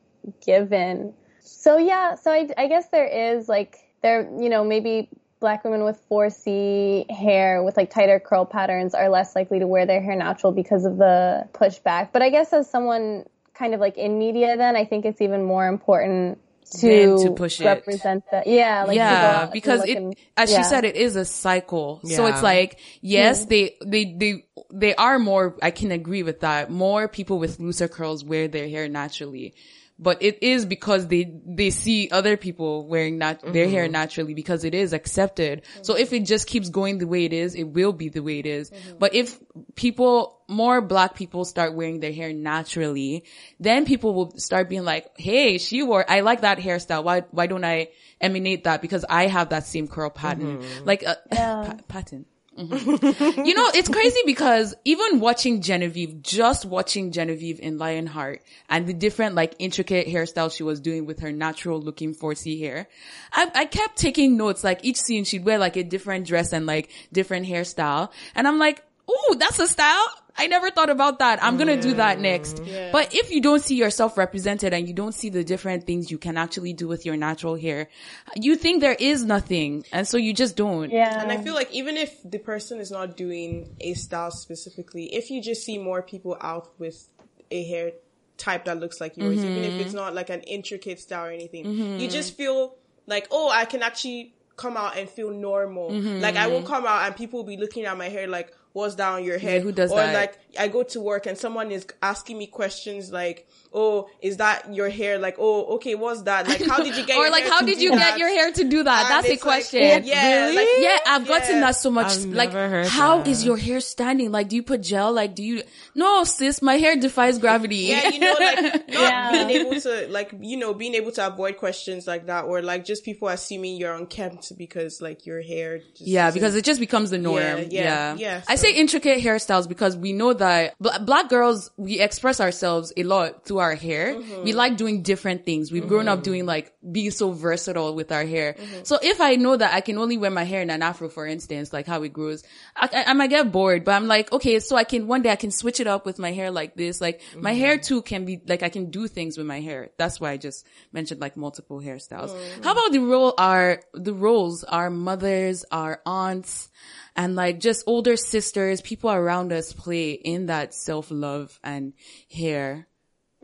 given. So yeah, so I, I guess there is like, there, you know, maybe black women with 4C hair with like tighter curl patterns are less likely to wear their hair natural because of the pushback. But I guess as someone kind of like in media then, I think it's even more important to, to push it. represent that. Yeah. Like yeah, out because it, and- as yeah. she said, it is a cycle. So it's like, yes, mm-hmm. they, they, they, they are more, I can agree with that. More people with looser curls wear their hair naturally. But it is because they, they see other people wearing nat- their hair Mm-hmm. naturally because it is accepted. So if it just keeps going the way it is, it will be the way it is. Mm-hmm. But if people, more black people start wearing their hair naturally, then people will start being like, hey, she wore, I like that hairstyle. Why, why don't I emanate that? Because I have that same curl pattern. Mm-hmm. Like, uh, *laughs* pa- pattern. Mhm. *laughs* you know, it's crazy because even watching Genevieve, just watching Genevieve in Lionheart and the different like intricate hairstyle she was doing with her natural looking 4C hair, I, I kept taking notes. Like each scene she'd wear like a different dress and like different hairstyle. And I'm like, ooh, that's a style. I never thought about that. I'm gonna do that mm, next. But if you don't see yourself represented and you don't see the different things you can actually do with your natural hair, you think there is nothing. And so you just don't. yeah. And I feel like even if the person is not doing a style specifically, if you just see more people out with a hair type that looks like yours, even if it's mm-hmm. not like an intricate style or anything. You mm-hmm. just feel like, oh, I can actually come out and feel normal. Mm-hmm. Like I won't come out and people will be looking at my hair like, what's down your head? who does or that? like I go to work and someone is asking me questions like, oh, is that your hair? Like, oh, okay, what's that? Like, how did you get *laughs* or your like, hair how did do you that? get your hair to do that? And That's a it's like, question. Oh, yeah, Really? like, Yeah, I've gotten Yeah. that so much. I've like, never heard how that. is your hair standing? Like, do you put gel? Like, do you? No, sis, my hair defies gravity. yeah, you know, like *laughs* not Yeah. being able to, like, you know, being able to avoid questions like that, or like just people assuming you're unkempt because like your hair. Just Yeah, because it just becomes the norm. Yeah, Yeah, yeah, yeah, I say intricate hairstyles because we know that bl- black girls, we express ourselves a lot through our hair. Mm-hmm. We like doing different things. We've grown up doing like being so versatile with our hair. Mm-hmm. So if I know that I can only wear my hair in an afro, for instance, like how it grows, I, I, I might get bored, but I'm like, okay, so I can, one day I can switch it up with my hair like this. Like my hair Mm-hmm. too can be, like I can do things with my hair. That's why I just mentioned like multiple hairstyles. Mm. How about the role our, the roles our mothers, our aunts, and like just older sisters, people around us play in that self-love and hair.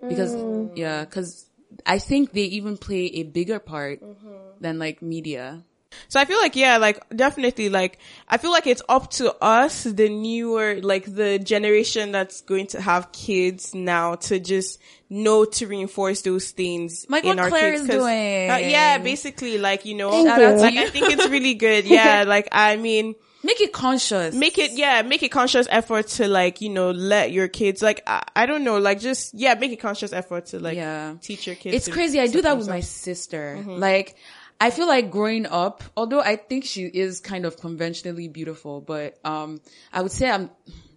Because, yeah, cause I think they even play a bigger part than like media. So I feel like, yeah, like definitely, like, I feel like it's up to us, the newer, like the generation that's going to have kids now to just know to reinforce those things Like in what our Clair kids. is 'cause, doing. uh, yeah, basically, like, you know, Thank you. like, you. I think it's really good. Yeah, *laughs* like, I mean, Make it conscious. make it yeah make a conscious effort to like you know let your kids like i, I don't know like just yeah make a conscious effort to like Yeah. teach your kids It's crazy. I do that with my sister. Like, I feel like growing up, although I think she is kind of conventionally beautiful, but, um, I would say I'm,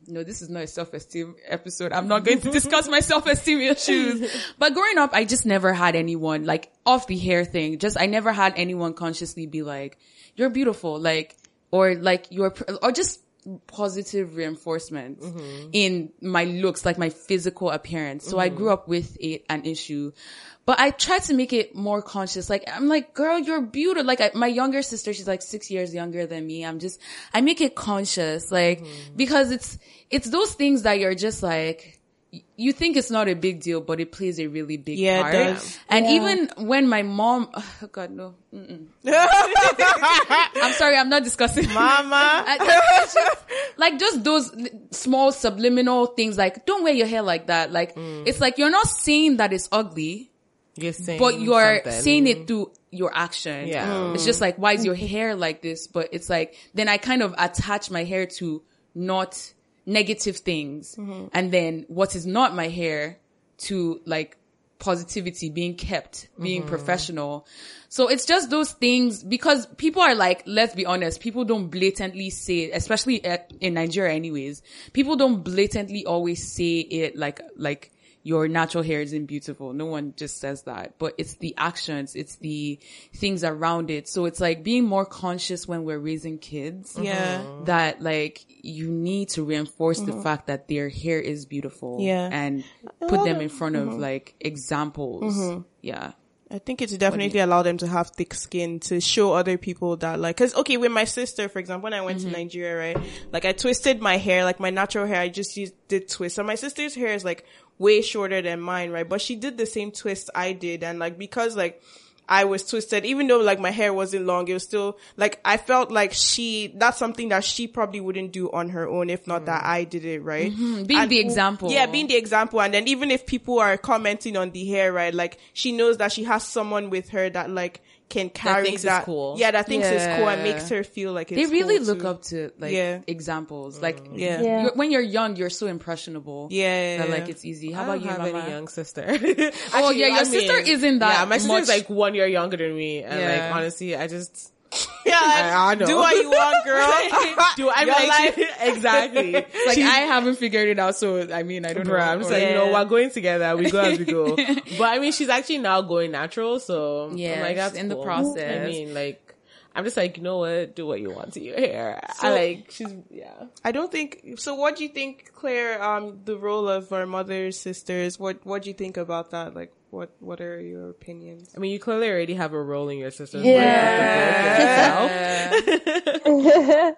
no, this is not a self-esteem episode. I'm not going to discuss my self-esteem *laughs* issues. But growing up, I just never had anyone, like, off the hair thing. Just, I never had anyone consciously be like, you're beautiful, like, or like, you're, or just positive reinforcement mm-hmm. in my looks, like my physical appearance. So I mm-hmm. grew up with it, an issue. But I try to make it more conscious. Like, I'm like, girl, you're beautiful. Like, I, my younger sister, she's like six years younger than me. I'm just, I make it conscious. Like, mm-hmm. because it's, it's those things that you're just like, you think it's not a big deal, but it plays a really big Yeah, it does. And Yeah. even when my mom, *laughs* oh God, no. *laughs* I'm sorry, I'm not discussing. mama *laughs* just, like just those small subliminal things like don't wear your hair like that like Mm. it's like you're not saying that it's ugly You're saying but you're something. saying it through your action Yeah. Mm. it's just like why is your hair like this but it's like then i kind of attach my hair to not negative things Mm-hmm. and then what is not my hair to like positivity being kept being Mm-hmm. professional so it's just those things because people are like let's be honest people don't blatantly say it, especially at, in nigeria anyways people don't blatantly always say it like like your natural hair isn't beautiful. No one just says that, but it's the actions, it's the things around it. So it's like being more conscious when we're raising kids. yeah uh-huh. That like you need to reinforce the uh-huh. fact that their hair is beautiful. Yeah. And put them in front of uh-huh. like examples. Yeah. I think it's definitely allowed them to have thick skin to show other people that like, cause okay, with my sister, for example, when I went to mm-hmm. Nigeria, right? Like I twisted my hair, like my natural hair, I just used, did twist. So my sister's hair is like way shorter than mine, right? But she did the same twist I did. And like, because like, I was twisted, even though like my hair wasn't long, it was still like I felt like she that's something that she probably wouldn't do on her own if not that I did it, right? Mm-hmm. Being the example. Yeah, being the example. And then even if people are commenting on the hair, right, like she knows that she has someone with her that like can carry thinks that. it's cool. Yeah, that thinks it's cool and makes her feel like it's They really cool look too. up to like Yeah. examples. Like Yeah. Yeah. you're- when you're young, you're so impressionable. Yeah, That yeah, like it's easy. How I about don't you, have Mama? any young sister. *laughs* Oh, Actually, yeah, your I sister mean, isn't that Yeah, my sister's much- like one year younger than me, and Yeah. like honestly, I just Yeah, *laughs* I- I know. do what you want, girl. *laughs* do. I'm Your like life- exactly. *laughs* Like I haven't figured it out, so I mean, I don't know. I'm just like, you know, we're going together. We go as we go. but I mean, she's actually now going natural, so I'm Yeah, like, she's that's in the process. I mean, like, I'm just like, you know what? Do what you want to your hair. I like, she's yeah. I don't think so. What do you think, Clair? Um, the role of our mothers, sisters. What What do you think about that? Like, what What are your opinions? I mean, you clearly already have a role in your sister's Yeah. life. with the both yourself.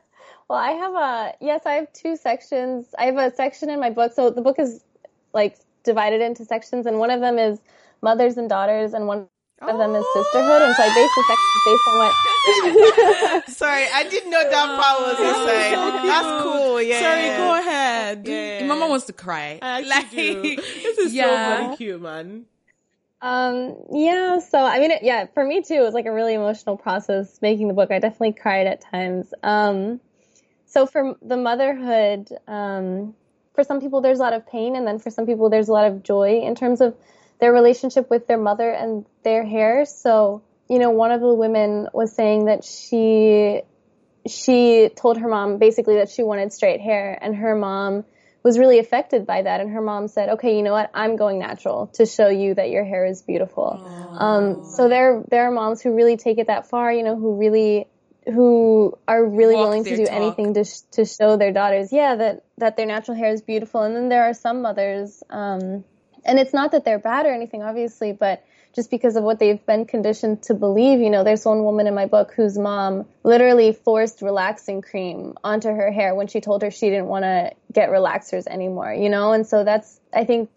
well, I have a yes. I have two sections. I have a section in my book. So the book is like divided into sections, and one of them is mothers and daughters, and one of them is sisterhood. And so I based the sections based on what. *laughs* Sorry, I didn't know that part was inside. *laughs* That's cool. Yeah. Sorry, go ahead. Yeah. Mama wants to cry. I actually do. *laughs* This is Yeah. so funny cute, man. Um, yeah, so I mean, it, yeah, for me too, it was like a really emotional process making the book. I definitely cried at times. Um, so for the motherhood, um, for some people there's a lot of pain, and then for some people there's a lot of joy in terms of their relationship with their mother and their hair. So, you know, one of the women was saying that she she told her mom basically that she wanted straight hair, and her mom was really affected by that. And her mom said, okay, you know what? I'm going natural to show you that your hair is beautiful. Um, so there, there are moms who really take it that far, you know, who really, who are really Walk willing to do talk. anything to, sh- to show their daughters, yeah, that, that their natural hair is beautiful. And then there are some mothers, um, and it's not that they're bad or anything, obviously, but just because of what they've been conditioned to believe. You know, there's one woman in my book whose mom literally forced relaxing cream onto her hair when she told her she didn't want to get relaxers anymore, you know? And so that's, I think,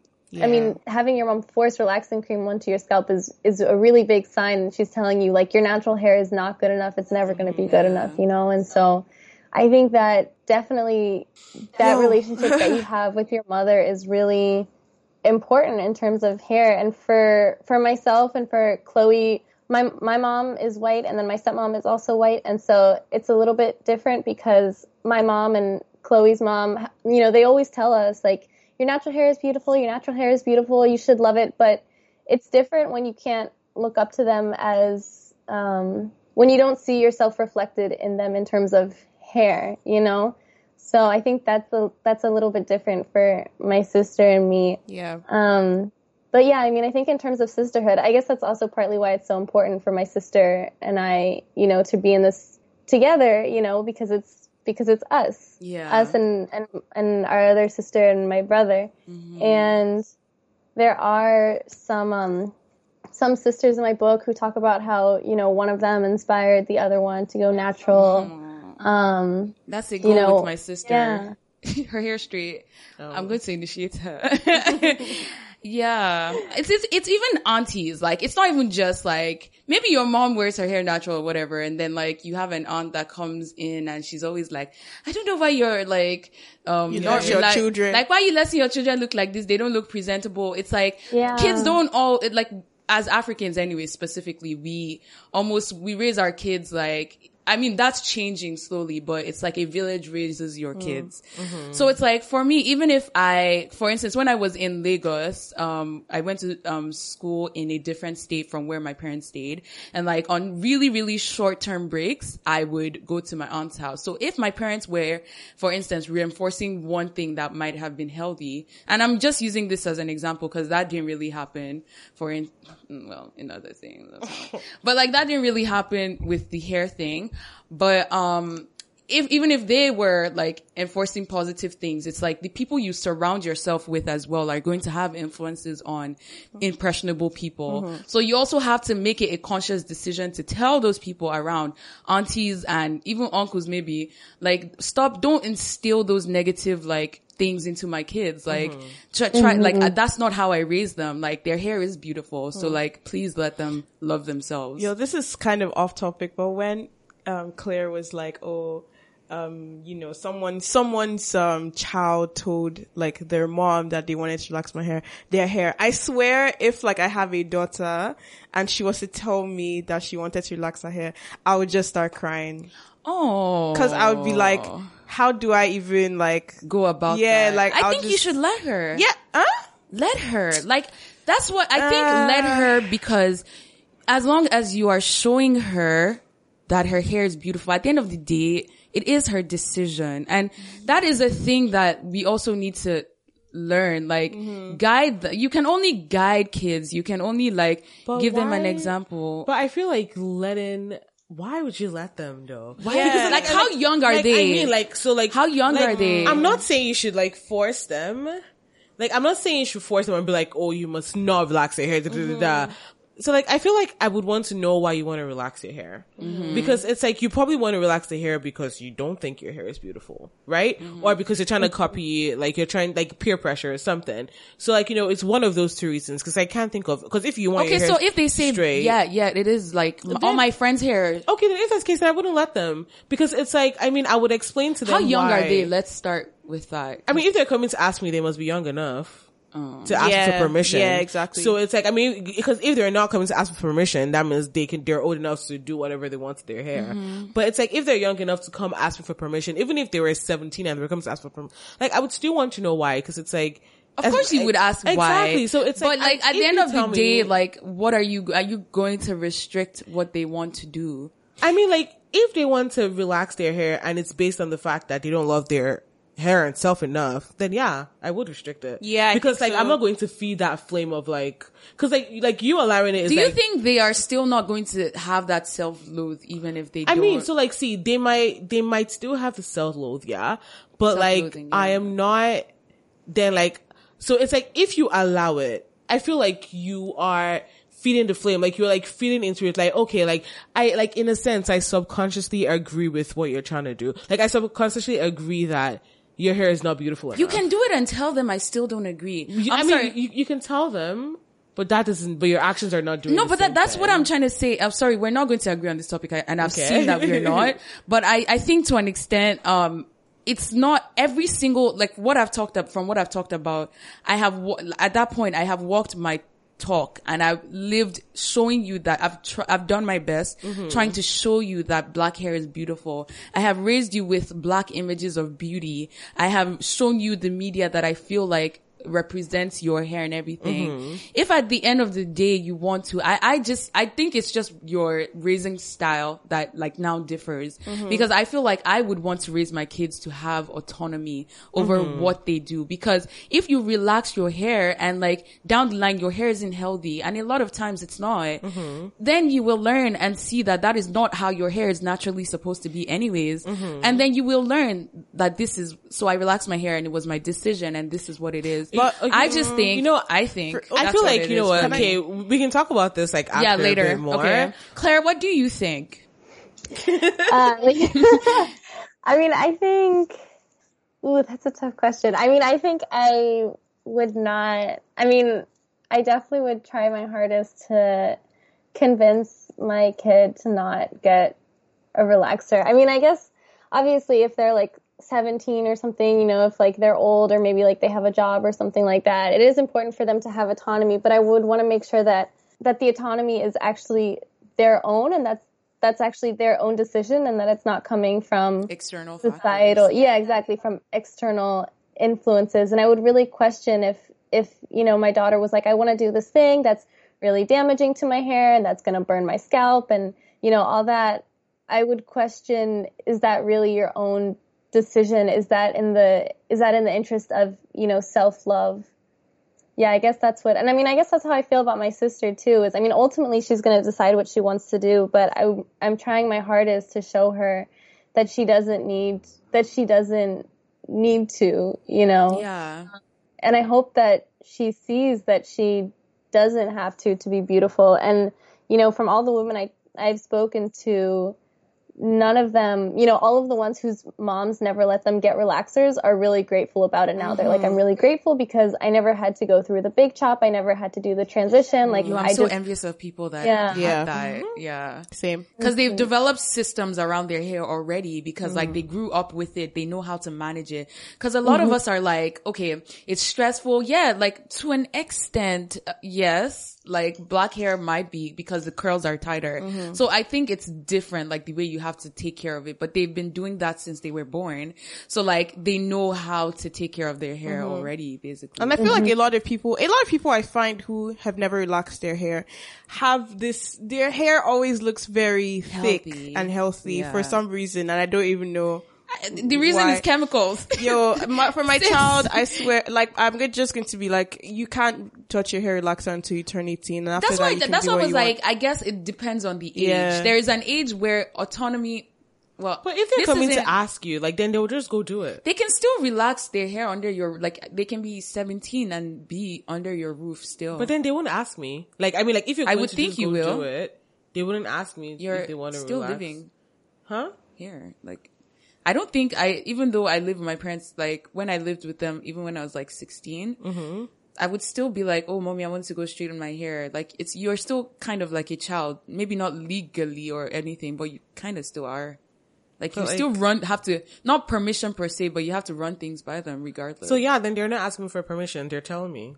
I mean, having your mom force relaxing cream onto your scalp is, is a really big sign. That she's telling you, like, your natural hair is not good enough. It's never going to be good enough, you know? And so I think that definitely that *laughs* relationship that you have with your mother is really important in terms of hair. And for for myself and for Khloe my my mom is white and then my stepmom is also white. And so it's a little bit different because my mom and Khloe's mom you know they always tell us like your natural hair is beautiful. Your natural hair is beautiful. You should love it. But it's different when you can't look up to them as um, when you don't see yourself reflected in them in terms of hair you know so I think that's a that's a little bit different for my sister and me. Yeah. Um, but yeah, I mean, I think in terms of sisterhood, I guess that's also partly why it's so important for my sister and I, you know, to be in this together, you know, because it's because it's us, Yeah. us and and and our other sister and my brother, and there are some um some sisters in my book who talk about how you know one of them inspired the other one to go natural. Um, That's a goal know, with my sister. yeah. *laughs* her hair straight. Oh. I'm going to initiate her. yeah. It's, it's, it's even aunties. Like, it's not even just like, maybe your mom wears her hair natural or whatever. And then like, you have an aunt that comes in and she's always like, I don't know why you're like, um, You not let your like, children- like why you letting your children look like this? They don't look presentable. It's like, Yeah. kids don't all, it, like, as Africans anyway, specifically, we almost, we raise our kids like, I mean, that's changing slowly, but it's like a village raises your kids. So it's like, for me, even if I, for instance, when I was in Lagos, um, I went to, um, school in a different state from where my parents stayed. And like on really, really short term breaks, I would go to my aunt's house. So if my parents were, for instance, reinforcing one thing that might have been healthy, and I'm just using this as an example because that didn't really happen for, in, well, in other things. *laughs* but like that didn't really happen with the hair thing. But, um, if even if they were like enforcing positive things, it's like the people you surround yourself with as well are going to have influences on impressionable people. So you also have to make it a conscious decision to tell those people around aunties and even uncles maybe like stop, don't instill those negative like things into my kids. Like try, try like uh, that's not how I raise them. Like their hair is beautiful. So like please let them love themselves. Yo, this is kind of off topic, but when um, Clair was like, "Oh, um, you know, someone, someone's um child told like their mom that they wanted to relax my hair, their hair." I swear, if like I have a daughter and she was to tell me that she wanted to relax her hair, I would just start crying Oh, because I would be like, "How do I even like go about Yeah, that. like, I I'll think you should let her. Yeah, huh? Let her. Like that's what I think Uh. let her because as long as you are showing her that her hair is beautiful, at the end of the day, it is her decision. And that is a thing that we also need to learn. Like mm-hmm. guide, the, you can only guide kids. You can only like But give them an example. But I feel like letting. Why would you let them though? Why? Yeah. like how young are like, they? I mean, like so, like How young like, are they? I'm not saying you should like force them. Like I'm not saying you should force them and be like, oh, you must not relax your hair. Da, da, da, da. Mm-hmm. So like I feel like I would want to know why you want to relax your hair mm-hmm. because it's like you probably want to relax the hair because you don't think your hair is beautiful, right? Mm-hmm. Or because you're trying to copy, like you're trying like peer pressure or something. So like you know, it's one of those two reasons because I can't think of because if you want Okay, your so if they say straight, yeah, yeah, it is like m- all my friends' hair. okay, then if that's the case, then I wouldn't let them because it's like I mean I would explain to them How young are they? Let's start with that. I mean, if they're coming to ask me, they must be young enough to ask Yeah, for permission. yeah, exactly. So it's like, I mean, because if they're not coming to ask for permission, that means they can, they're old enough to do whatever they want to their hair. Mm-hmm. But it's like, if they're young enough to come ask me for permission, even if they were 17 and they were coming to ask for permission, like, I would still want to know why, because it's like, Of course, you would ask why. Exactly. So it's like, but like I- at the end of the day, me- like, what are you? Are you going to restrict what they want to do? I mean, like, if they want to relax their hair and it's based on the fact that they don't love their hair and self enough, then yeah, I would restrict it. Yeah, I because like I'm not going to feed that flame of like, cause like like you allowing it is Do you like. think they are still not going to have that self-loathe even if they? I don't? mean, so like, see, they might, they might still have the self-loathe, yeah, but like, yeah. I am not, then like, so it's like, if you allow it, I feel like you are feeding the flame, like you're like feeding into it, like, okay, like, I, like, in a sense, I subconsciously agree with what you're trying to do. Like, I subconsciously agree that your hair is not beautiful enough. you can do it and tell them I still don't agree. You- I'm I mean, sorry. you, you can tell them, but that doesn't, but your actions are not doing No, but that, that's what. I'm trying to say. I'm sorry, we're not going to agree on this topic, I- and I've Okay. seen that we're *laughs* not. But I, I think to an extent, um, it's not every single like what I've talked up from what I've talked about. I have at that point I have walked my talk and I've lived showing you that I've tr- I've done my best mm-hmm. trying to show you that black hair is beautiful. I have raised you with black images of beauty. I have shown you the media that I feel like represents your hair and everything. Mm-hmm. If at the end of the day you want to, I, I just, I think it's just your raising style that like now differs. Mm-hmm. Because I feel like I would want to raise my kids to have autonomy over mm-hmm. what they do. Because if you relax your hair and like down the line your hair isn't healthy and a lot of times it's not, then you will learn and see that that is not how your hair is naturally supposed to be anyways. And then you will learn that this is, so I relaxed my hair and it was my decision and this is what it is. But, I just think, you know, I think, I feel like you know what? for me. Okay, we can talk about this like after yeah, a later. bit more. Okay. Clair, what do you think? Uh, like, *laughs* I mean, I think, ooh, that's a tough question. I mean, I think I would not, I mean, I definitely would try my hardest to convince my kid to not get a relaxer. I mean, I guess obviously if they're like 17 or something, you know, if like they're old or maybe like they have a job or something like that, it is important for them to have autonomy, but I would want to make sure that that the autonomy is actually their own and that's that's actually their own decision and that it's not coming from External societal yeah exactly from external influences. And i would really question if if you know my daughter was like i want to do this thing that's really damaging to my hair and that's going to burn my scalp and you know all that. I would question is that really your own decision is that in the is that in the interest of you know self love yeah i guess that's what and i mean i guess that's how i feel about my sister too is i mean ultimately she's going to decide what she wants to do but i i'm trying my hardest to show her that she doesn't need that she doesn't need to you know? Yeah. and i hope that she sees that she doesn't have to to be beautiful. And you know from all the women i i've spoken to none of them, you know, all of the ones whose moms never let them get relaxers are really grateful about it now. They're like, I'm mm-hmm. really grateful because I never had to go through the big chop. I never had to do the transition. Like, I'm I so just, envious of people that Yeah. have Yeah. that. Mm-hmm. Yeah. Same. Because they've mm-hmm. developed systems around their hair already because like they grew up with it. They know how to manage it. Because a lot of us are like, okay, it's stressful. Yeah, like to an extent, uh, yes. Like black hair might be because the curls are tighter. Mm-hmm. So I think it's different, like the way you have to take care of it. But they've been doing that since they were born. So like they know how to take care of their hair mm-hmm. already, basically. And I feel like mm-hmm. a lot of people, a lot of people I find who have never relaxed their hair have this, their hair always looks very thick and healthy Yeah. for some reason and I don't even know. The reason Why? is chemicals. *laughs* Yo, my, for my child, I swear, like, I'm just going to be like, you can't touch your hair relaxer until you turn 18 and after that's that why you that's do why I was like, want. I guess it depends on the age. Yeah. There is an age where autonomy well, But if they're coming to ask you, like, then they'll just go do it. they can still relax their hair under your like they can be 17 and be under your roof still. But then they won't ask me. Like, I mean, like, if you're I would to think just you go will. do it, they wouldn't ask me you're if they want to still relax. living Huh? here. Like, I don't think I, even though I live with my parents, like when I lived with them, even when I was like 16, Mm-hmm. I would still be like, oh, mommy, I want to go straighten my hair. Like, it's, you're still kind of like a child. Maybe not legally or anything, but you kind of still are. Like, you like- still run, have to, not permission per se, but you have to run things by them regardless. So yeah, then they're not asking for permission. They're telling me.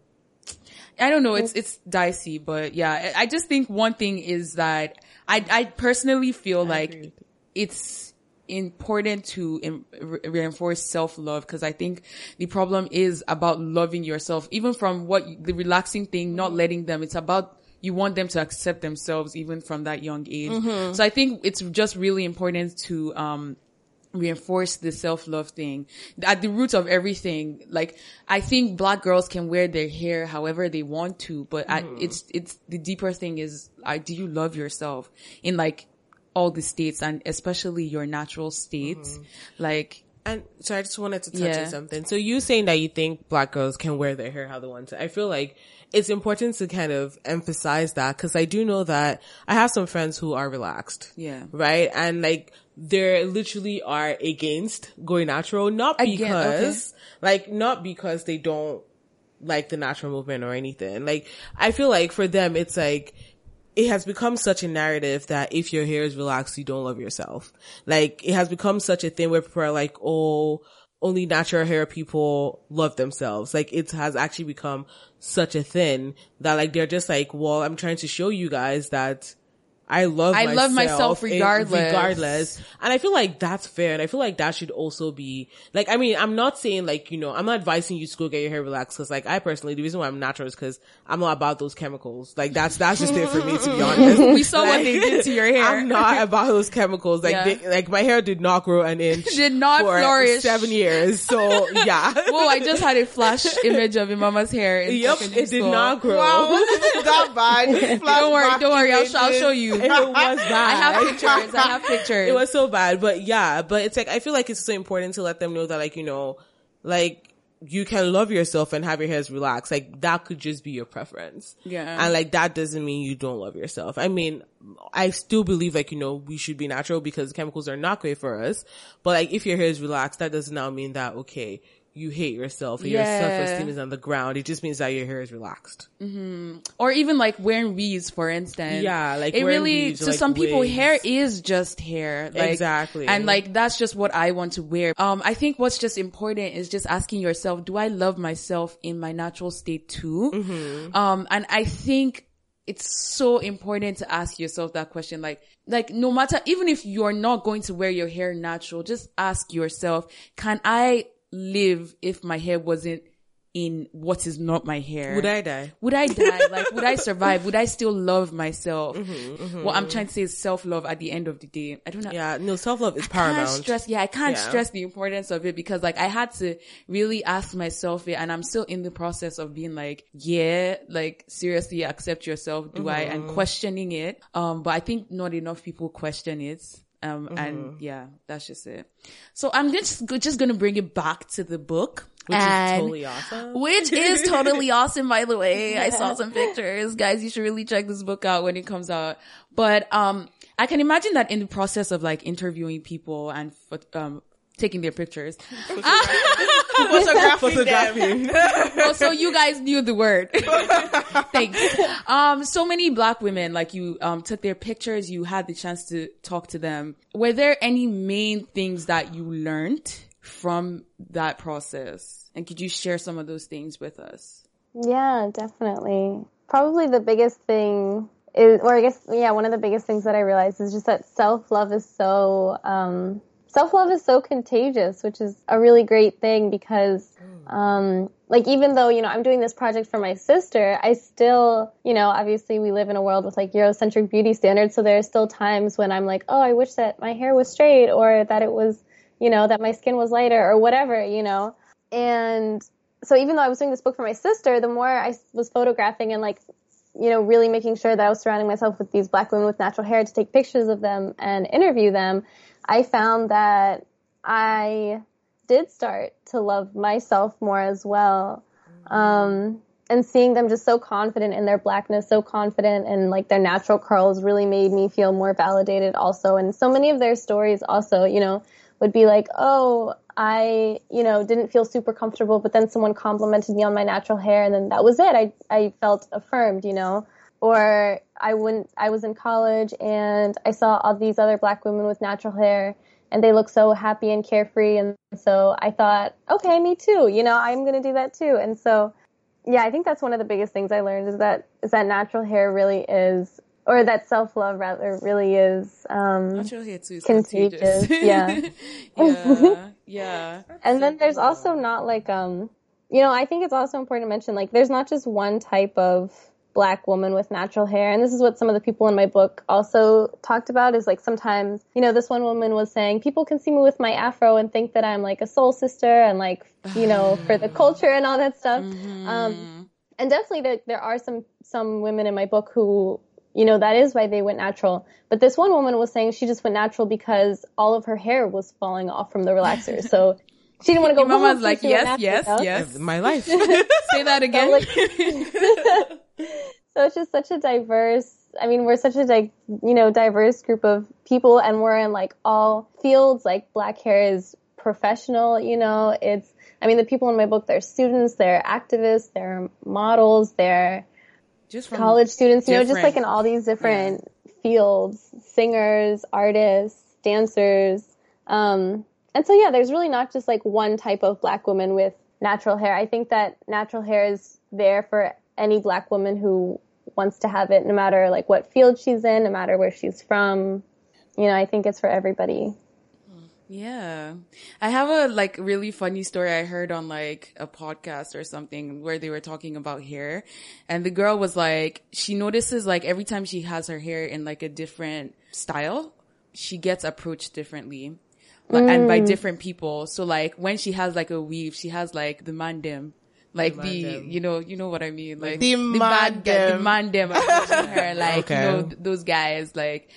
I don't know. It's it's dicey, but yeah, I I just think one thing is that I I personally feel like agree you. it's important to em- reinforce self love because I think the problem is about loving yourself, even from what you- the relaxing thing, not letting them. It's about you want them to accept themselves even from that young age. So I think it's just really important to um reinforce the self-love thing at the root of everything like i think black girls can wear their hair however they want to but I, it's it's the deeper thing is I, do you love yourself in like all the states and especially your natural states mm-hmm. like And so I just wanted to touch Yeah. on something. So you saying that you think black girls can wear their hair how they want to. I feel like it's important to kind of emphasize that because I do know that I have some friends who are relaxed. Yeah. Right. And like they literally are against going natural, not Again, because like not because they don't like the natural movement or anything. Like I feel like for them it's like it has become such a narrative that if your hair is relaxed, you don't love yourself. Like it has become such a thing where people are like, oh, only natural hair people love themselves. Like it has actually become such a thing that like they're just like, well, I'm trying to show you guys that I love I love myself regardless. regardless. And I feel like that's fair. And I feel like that should also be like, I mean, I'm not saying like, you know, I'm not advising you to go get your hair relaxed. Cause like I personally, the reason why I'm natural is cause I'm not about those chemicals. Like that's, that's just it for me to be *laughs* honest. we saw what they did to your *laughs* hair I'm not about those chemicals. Like, Yeah. they, like my hair did not grow an *laughs* inch. Did not for flourish. seven years. So yeah. Whoa, I just had a flash image of your mama's hair. Yep, it did school. not grow. Wow, that bad. Don't worry, don't worry. I'll, I'll show you. *laughs* It was bad. I have pictures. I have pictures. *laughs* It was so bad, but yeah, but it's like, I feel like it's so important to let them know that like, you know, like, you can love yourself and have your hairs relaxed. Like that could just be your preference. Yeah. And like that doesn't mean you don't love yourself. I mean, I still believe like, you know, we should be natural because chemicals are not great for us. But like if your hair is relaxed, that does not mean that, okay, you hate yourself and your self-esteem is on the ground. It just means that your hair is relaxed. or even like wearing weaves, for instance. Yeah, like it really to like, some people, hair is just hair. Like, Exactly. and like that's just what I want to wear. Um, I think what's just important is just asking yourself, do I love myself in my natural state too? Mm-hmm. Um, and I think it's so important to ask yourself that question. Like, like no matter, even if you're not going to wear your hair natural, just ask yourself, can I live if my hair wasn't in what is not my hair? Would I die? would I die? Like, would I survive? Would I still love myself? Mm-hmm, What I'm trying to say is self love at the end of the day. I don't know. Yeah, no, self-love is I paramount. stress, yeah, I can't Yeah. stress the importance of it because like I had to really ask myself it and I'm still in the process of being like, yeah, like seriously accept yourself. Do I? Mm-hmm. And questioning it. Um, but I think not enough people question it. Um, Mm-hmm. and yeah, that's just it. So I'm just, just gonna bring it back to the book. Which is totally awesome. which is *laughs* totally awesome by the way i saw some pictures guys you should really check this book out when it comes out but um i can imagine that in the process of like interviewing people and um taking their pictures. Photographing them. oh *laughs* so you guys knew the word. *laughs* Thanks. Um so many black women like you um took their pictures. You had the chance to talk to them. Were there any main things that you learned from that process? And could you share some of those things with us? Yeah, definitely. Probably the biggest thing is, or I guess, yeah, one of the biggest things that I realized is just that self love is so, um, self love is so contagious, which is a really great thing because, um, like even though, you know, I'm doing this project for my sister, I still, you know, obviously we live in a world with like Eurocentric beauty standards. So there are still times when I'm like, oh, I wish that my hair was straight or that it was, you know, that my skin was lighter or whatever, you know, and so even though I was doing this book for my sister, the more I was photographing and like you know, really making sure that I was surrounding myself with these black women with natural hair to take pictures of them and interview them, I found that I did start to love myself more as well. Um, and seeing them just so confident in their blackness, so confident in like their natural curls really made me feel more validated also. And so many of their stories also, you know, would be like, oh, I, you know, didn't feel super comfortable, but then someone complimented me on my natural hair and then that was it. I, I felt affirmed, you know, or I went, I was in college and I saw all these other black women with natural hair and they look so happy and carefree. And so I thought, okay, me too, you know, I'm going to do that too. And so, yeah, I think that's one of the biggest things I learned is that, is that natural hair really is or that self love rather really is um, Natural hair too is contagious. contagious. *laughs* yeah. yeah, yeah. And then there's also not like um you know, I think it's also important to mention like there's not just one type of black woman with natural hair. And this is what some of the people in my book also talked about is like sometimes, you know, this one woman was saying people can see me with my afro and think that I'm like a soul sister and like, you know, for the *sighs* culture and all that stuff. Um and definitely there, there are some some women in my book who you know that is why they went natural but this one woman was saying she just went natural because all of her hair was falling off from the relaxer *laughs* so she didn't want to go Your mama's home, like, she yes, natural, yes, you yes. My life. *laughs* Say that again. like- *laughs* so it's just such a diverse i mean we're such a di- you know diverse group of people and we're in like all fields like black hair is professional you know it's i mean the people in my book they're students they're activists they're models they're just from college students, you know, just like in all these different fields, singers, artists, dancers. Um, and so yeah, there's really not just like one type of black woman with natural hair. I think that natural hair is there for any black woman who wants to have it, no matter like what field she's in, no matter where she's from. You know, I think it's for everybody. Yeah. I have a like really funny story I heard on like a podcast or something where they were talking about hair and the girl was like, she notices like every time she has her hair in like a different style, she gets approached differently. Like, And by mm. different people. So like when she has like a weave, she has like the mandem. Like the, mandem. you know, you know what I mean? Like The bad guy- the mandem. mandem approaching her, *laughs* like, Okay. you know, th- those guys, like,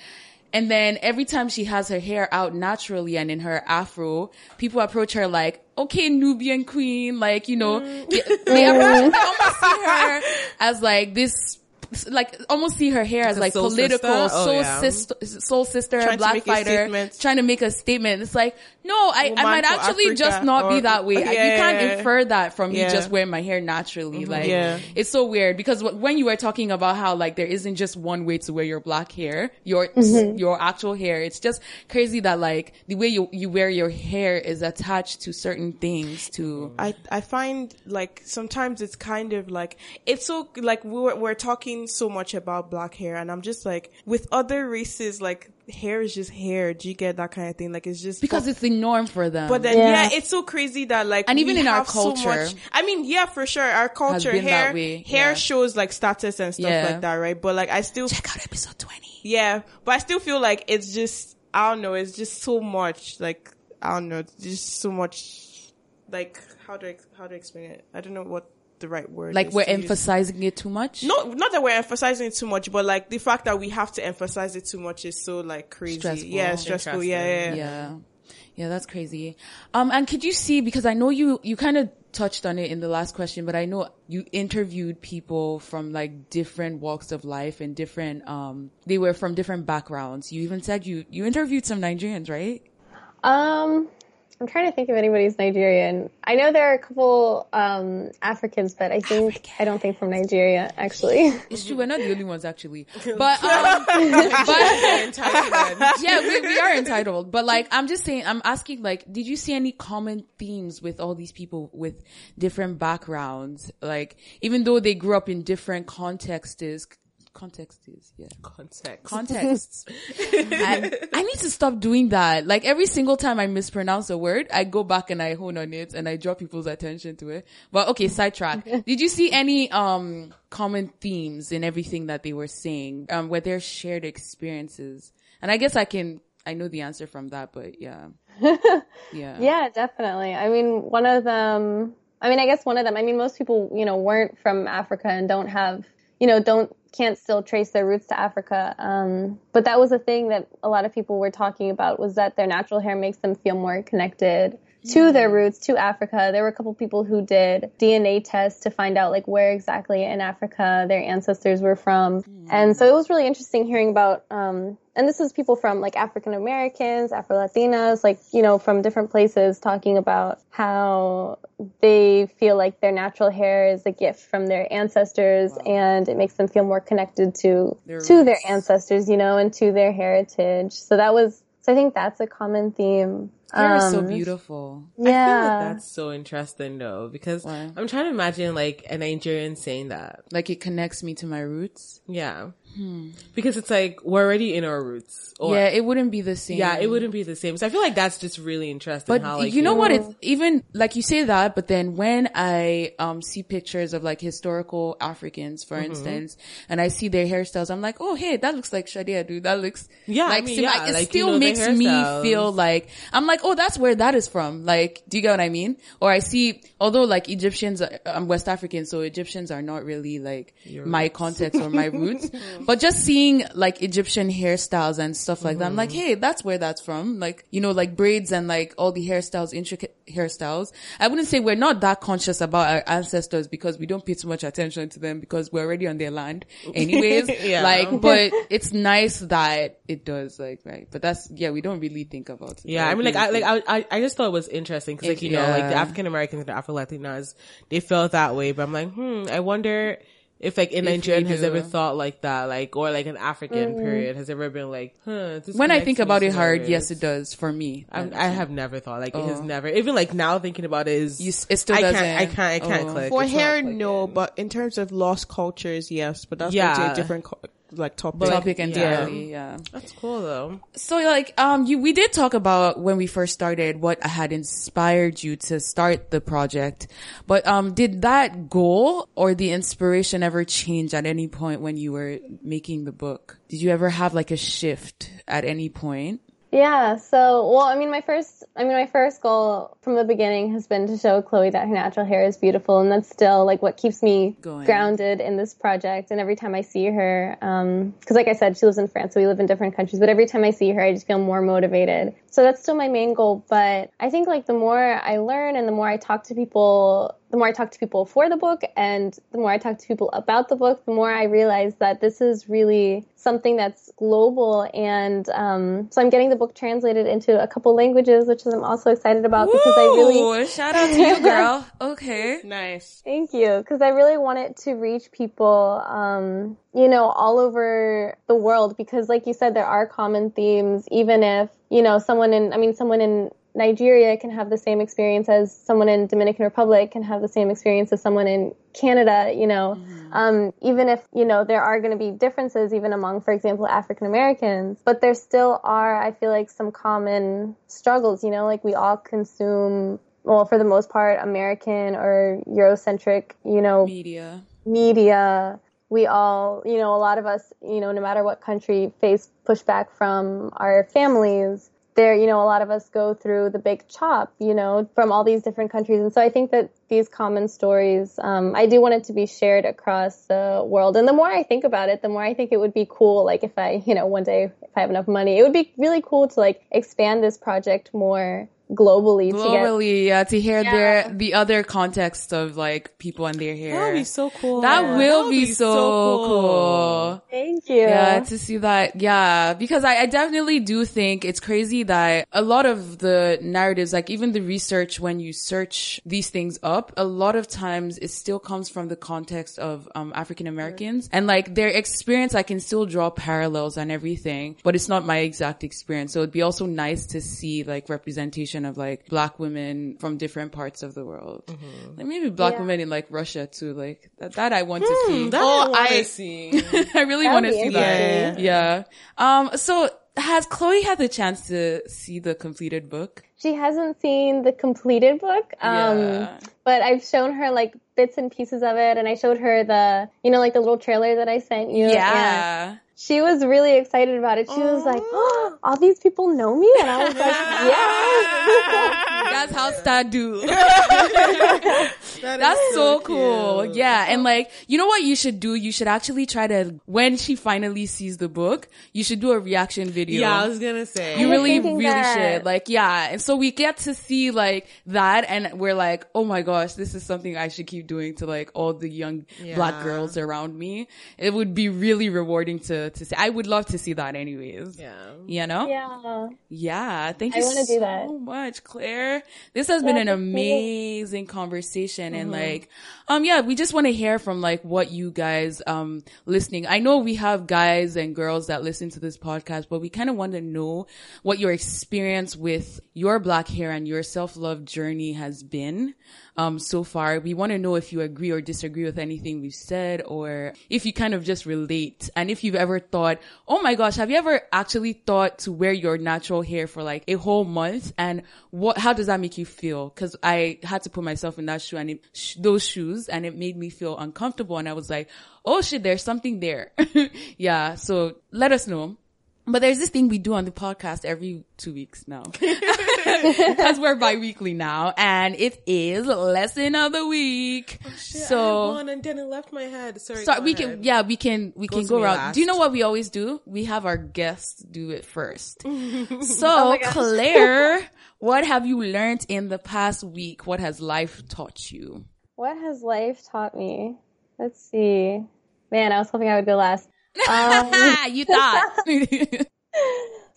and then every time she has her hair out naturally and in her afro, people approach her like, okay, Nubian queen, like, you know, Mm. they, they approach, *laughs* they almost see her as like this, like almost see her hair as like soul political, sister? Oh, soul yeah. sister, soul sister, Trying black fighter, trying to make a statement. It's like, no, I, I might actually Africa just not be that way. Yeah, you can't yeah, yeah. infer that from me just wearing my hair naturally. Like, Yeah. it's so weird because wh- when you were talking about how like there isn't just one way to wear your black hair, your Mm-hmm. your actual hair, it's just crazy that like the way you you wear your hair is attached to certain things. To I I find like sometimes it's kind of like it's so like we're we're talking so much about black hair and I'm just like with other races like hair is just hair. Do you get that kind of thing? Like it's just because it's the norm for them. But then, yeah. Yeah. it's so crazy that like, And even in our have so culture- much- I mean, yeah, for sure, our culture, hair, hair yeah. shows like status and stuff Yeah. like that, right? But like, I still, check out episode twenty. yeah, but I still feel like it's just, I don't know, it's just so much, like, I don't know, just so much, like, how do I, how do I explain it? I don't know what the right word Like is we're to use. emphasizing it too much. No, not that we're emphasizing it too much, but like the fact that we have to emphasize it too much is so like crazy. Stressful. Yeah, stressful. Yeah, yeah, yeah. yeah yeah that's crazy um and could you see because i know you you kind of touched on it in the last question but i know you interviewed people from like different walks of life and different um they were from different backgrounds you even said you you interviewed some nigerians right Um, I'm trying to think of anybody's Nigerian. I know there are a couple um, Africans, but I think I don't think from Nigeria actually. it's true we're not the only ones actually *laughs* but um *laughs* but yeah, we, we are entitled. But like, I'm just saying, I'm asking, like, did you see any common themes with all these people with different backgrounds? Like, even though they grew up in different contexts, contexts, yeah, Context. contexts. *laughs* and I need to stop doing that. Like every single time I mispronounce a word, I go back and I hone on it and I draw people's attention to it. But okay, sidetrack. *laughs* Did you see any, um, common themes in everything that they were saying? Um, were there shared experiences? And I guess I can, I know the answer from that, but yeah. *laughs* Yeah. yeah, definitely. I mean, one of them. I mean, I guess one of them. I mean, most people, you know, weren't from Africa and don't have, you know, don't can't still trace their roots to Africa. Um, but that was a thing that a lot of people were talking about was that their natural hair makes them feel more connected to their roots, to Africa. There were a couple people who did DNA tests to find out like where exactly in Africa their ancestors were from. And so it was really interesting hearing about, um, and this is people from like African Americans, Afro Latinas, like, you know, from different places talking about how they feel like their natural hair is a gift from their ancestors and it makes them feel more connected to, to their ancestors, you know, and to their heritage. So that was, so I think that's a common theme. Hair is so Um, beautiful. I feel Yeah. like that's so interesting though, because Why? I'm trying to imagine like a Nigerian saying that. Like it connects me to my roots. Yeah. Because it's like, we're already in our roots. Or, yeah, it wouldn't be the same. Yeah, it wouldn't be the same. So I feel like that's just really interesting. But how, like, you know what? It's even like you say that, but then when I um see pictures of like historical Africans, Mm-hmm. for instance, and I see their hairstyles, I'm like, oh hey, that looks like Shadia, dude. That looks Yeah, I like, mean, yeah, like, it like, you still know, makes me feel like I'm like, oh, that's where that is from. Like, do you get what I mean? Or I see, although like Egyptians, I'm West African, so Egyptians are not really like my context or my roots, *laughs* but just seeing like Egyptian hairstyles and stuff like that, I'm Mm-hmm. like, hey, that's where that's from. Like, you know, like braids and like all the hairstyles, intricate hairstyles. I wouldn't say we're not that conscious about our ancestors because we don't pay too much attention to them because we're already on their land anyways. *laughs* Yeah. Like, but it's nice that it does like, right. But that's, yeah, we don't really think about it. Yeah, I mean, like, I, like, I, I, just thought it was interesting because, like, you know, like the African Americans and the Afro Latinas, they felt that way. But I'm like, hmm, I wonder if, like, a Nigerian has ever thought like that, like, or like an African mm. period has ever been like, huh. This when I think about it hard, yes, it does for me. I, I have never thought like it has Oh. never even like now thinking about it is You it still I doesn't. can't I can't I can't Oh. click For It's hair, no, but in terms of lost cultures, yes. But that's Yeah. a different co- like topic. But- topic Yeah. entirely. Yeah. that's cool though So like, um, you, we did talk about when we first started what had inspired you to start the project, but, um, did that goal or the inspiration ever change at any point when you were making the book? Did you ever have like a shift at any point? Yeah. So, well, I mean, my first, I mean, my first goal from the beginning has been to show Khloe that her natural hair is beautiful, and that's still like what keeps me Going. grounded in this project. And every time I see her, um, because like I said, she lives in France, so we live in different countries. But every time I see her, I just feel more motivated. So that's still my main goal. But I think like the more I learn and the more I talk to people, the more I talk to people for the book, and the more I talk to people about the book, the more I realize that this is really something that's global. And um, so I'm getting the book translated into a couple languages, which I'm also excited about because I really Ooh, shout out to you, *laughs* girl. Okay. nice. Thank you, because I really want it to reach people, um, you know, all over the world. Because, like you said, there are common themes. Even if you know someone in, I mean, someone in Nigeria can have the same experience as someone in Dominican Republic can have the same experience as someone in Canada. You know, um, even if you know there are going to be differences, even among, for example, African Americans, but there still are, I feel like, some common struggles. You know, like we all consume well, for the most part, American or Eurocentric, you know, Media. media. We all, you know, a lot of us, you know, no matter what country, face pushback from our families. There, you know, a lot of us go through the big chop, you know, from all these different countries. And so I think that these common stories, um, I do want it to be shared across the world. And the more I think about it, the more I think it would be cool, like if I, you know, one day, if I have enough money, it would be really cool to like expand this project more globally, to get Globally, yeah, to hear Yeah. their, the other context of like people and their hair. that would be so cool That will would be, so, cool. Thank you. Yeah, to see that. Yeah, because I, I definitely do think it's crazy that a lot of the narratives, like even the research when you search these things up, a lot of times it still comes from the context of um, African Americans and like their experience. I can still draw parallels and everything, but it's not my exact experience. So it'd be also nice to see like representation of like black women from different parts of the world. Like maybe black Yeah. women in like Russia too. Like that, that I want to see. that Oh, I, I- see *laughs* I really want to see that. interesting. Yeah. Um, so has Khloe had the chance to see the completed book? She hasn't seen the completed book, um, Yeah. but I've shown her like bits and pieces of it, and I showed her the, you know, like the little trailer that I sent you. And Yeah. She was really excited about it. She was like, oh, *gasps* all these people know me? And I was like, *laughs* yeah. *laughs* That's how Star do. *laughs* That is That's so cool. cute. Yeah. And like, you know what you should do? You should actually try to, when she finally sees the book, you should do a reaction video. Yeah, I was gonna say. You really, really that. should. Like, yeah. And so we get to see like that and we're like, oh my gosh, this is something I should keep doing to like all the young black girls around me. It would be really rewarding to, to see. I would love to see that anyways. yeah. You know? Yeah. Yeah, thank I you wanna so do that. much, Clair. This has been an thank you. amazing conversation and Mm-hmm. like, um, yeah, we just want to hear from like what you guys, um, listening. I know we have guys and girls that listen to this podcast, but we kind of want to know what your experience with your black hair and your self-love journey has been, um, so far. We want to know if you agree or disagree with anything we've said or if you kind of just relate and if you've ever thought, oh my gosh, have you ever actually thought to wear your natural hair for like a whole month and what, how does that make you feel? Cause I had to put myself in that shoe and it, those shoes and it made me feel uncomfortable and I was like, oh shit, there's something there. *laughs* yeah. So let us know. But there's this thing we do on the podcast every two weeks now. *laughs* *laughs* Because we're bi-weekly now and it is lesson of the week. I so had one and then it left my head. Sorry. so we ahead. can, yeah, we can, we can go around. last. Do you know what we always do? We have our guests do it first. *laughs* Oh so Clair, *laughs* what have you learned in the past week? What has life taught you? What has life taught me? Let's see. Man, I was hoping I would go last. Um, you thought.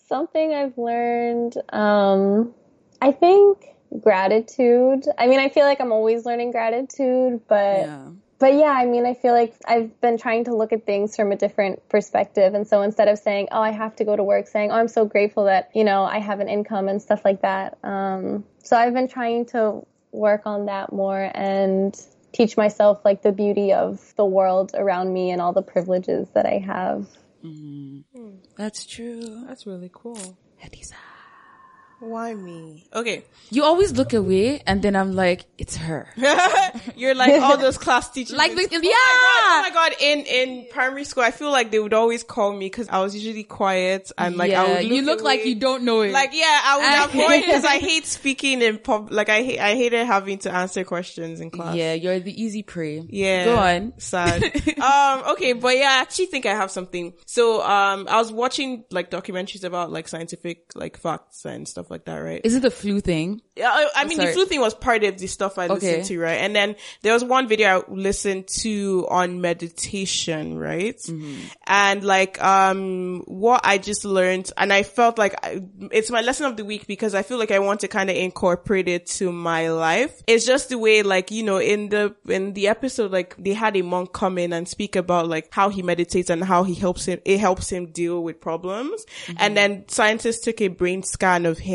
Something I've learned, um, I think gratitude. I mean, I feel like I'm always learning gratitude, but yeah. but yeah, I mean, I feel like I've been trying to look at things from a different perspective. And so instead of saying, oh, I have to go to work, saying, oh, I'm so grateful that, you know, I have an income and stuff like that. Um, so I've been trying to work on that more and teach myself like the beauty of the world around me and all the privileges that I have. Mm-hmm. Hmm. That's true. That's really cool. Hadiza. Why me? Okay. You always look away and then I'm like, it's her. *laughs* You're like all those class teachers. Like, in the- school. yeah. Oh my god! In in primary school, I feel like they would always call me because I was usually quiet and like I yeah, would you look like you don't know it. Like yeah, I I- would *laughs* avoid because I hate speaking in pub. Like I hate I hated having to answer questions in class. yeah, you're the easy prey. Yeah. Go on. Sad. *laughs* um, okay, but yeah, I actually think I have something. So, um, I was watching like documentaries about like scientific like facts and stuff like that, right? Is it the flu thing? Yeah, I, I mean, sorry. the flu thing was part of the stuff I listened Okay. to, right? And then there was one video I listened to on meditation, right? Mm-hmm. And like, um, what I just learned, and I felt like I, it's my lesson of the week because I feel like I want to kind of incorporate it to my life. It's just the way, like, you know, in the, in the episode, like, they had a monk come in and speak about like how he meditates and how he helps him, it helps him deal with problems. And then scientists took a brain scan of him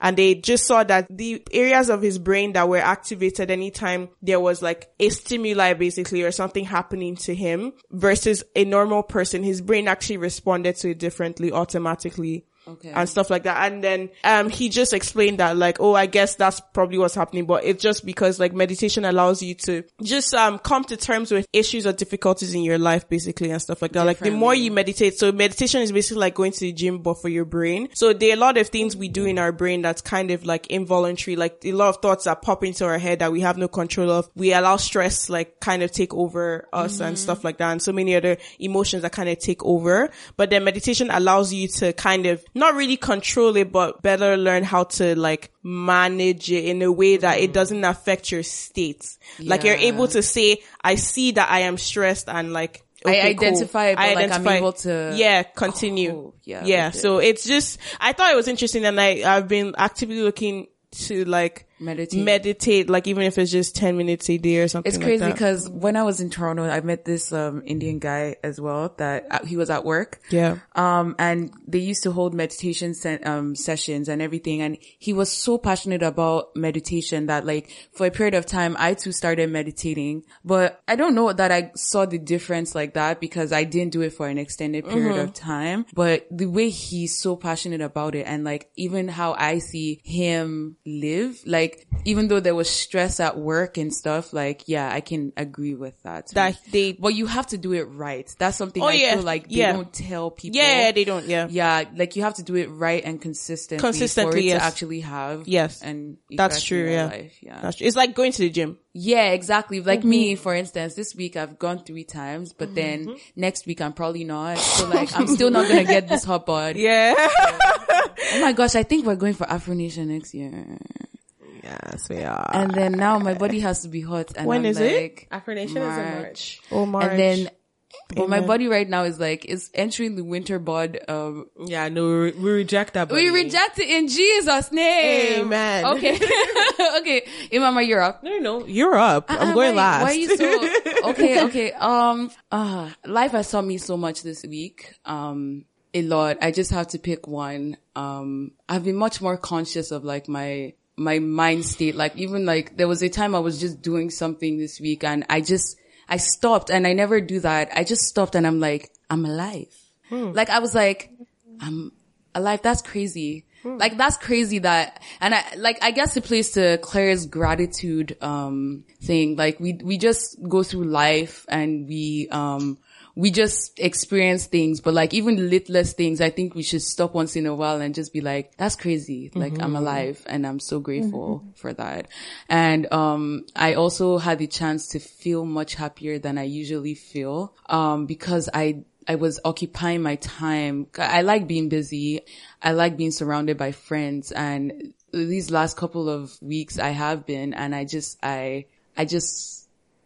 and they just saw that the areas of his brain that were activated anytime there was like a stimuli basically or something happening to him versus a normal person, his brain actually responded to it differently automatically Okay. and stuff like that. And then, um, he just explained that like, oh, I guess that's probably what's happening, but it's just because like meditation allows you to just, um, come to terms with issues or difficulties in your life basically and stuff like that. Like the more you meditate, so meditation is basically like going to the gym, but for your brain. So there are a lot of things we do in our brain that's kind of like involuntary, like a lot of thoughts that pop into our head that we have no control of. We allow stress like kind of take over us and stuff like that. And so many other emotions that kind of take over. But then meditation allows you to kind of not really control it, but better learn how to like manage it in a way that it mm. doesn't affect your state. Like you're able to say, I see that I am stressed and like, I okay, cool. identify it, but, I like, I'm able to yeah, continue. yeah, Yeah. So it's just, I thought it was interesting and I, I've been actively looking to like Meditate. meditate, like even if it's just 10 minutes a day or something It's like crazy that. because when I was in Toronto, I met this um Indian guy as well that uh, he was at work. Yeah. Um, and they used to hold meditation um sessions and everything. And he was so passionate about meditation that like for a period of time, I too started meditating. But I don't know that I saw the difference like that because I didn't do it for an extended period of time. But the way he's so passionate about it and like even how I see him live, like like, even though there was stress at work and stuff, like, yeah, I can agree with that. That they- but you have to do it right. That's something Oh, I yeah. feel like they Yeah. don't tell people. Yeah, they don't. Yeah. Yeah, like you have to do it right and consistently, Consistently, for it yes. to actually have Yes. and That's true. Yeah. life. yeah. That's true. It's like going to the gym. Yeah, exactly. Like me, Mm-hmm. for instance, this week I've gone three times, but then next week I'm probably not. *laughs* So like, I'm still not gonna get this hot *laughs* bod. Yeah. Oh my gosh, I think we're going for Afro Nation next year. Yes, we are. And then now my body has to be hot. And When I'm is it? like, Afro Nation is in March. oh March. And then, but my body right now is like, it's entering the winter bod. Um, Yeah, no, we, re- we reject that. we reject it in Jesus' name. Amen. Okay. *laughs* okay. Imama, you're up. No, no, you're up. I'm Uh, going why, last. Why are you so *laughs* okay? Okay. Um. Uh, life has taught me so much this week. Um, a lot. I just have to pick one. Um, I've been much more conscious of like my my mind state. Like even like there was a time I was just doing something this week and I just I stopped and I never do that. I just stopped and I'm like I'm alive. Like I was like I'm alive. That's crazy. Like that's crazy that, and I, like, I guess it plays to Clair's gratitude, um, thing. Like we, we just go through life and we, um, we just experience things, but like even littlest things, I think we should stop once in a while and just be like, that's crazy. Like I'm alive and I'm so grateful for that. And, um, I also had the chance to feel much happier than I usually feel, um, because I, I was occupying my time. I like being busy. I like being surrounded by friends and these last couple of weeks I have been and I just, I, I just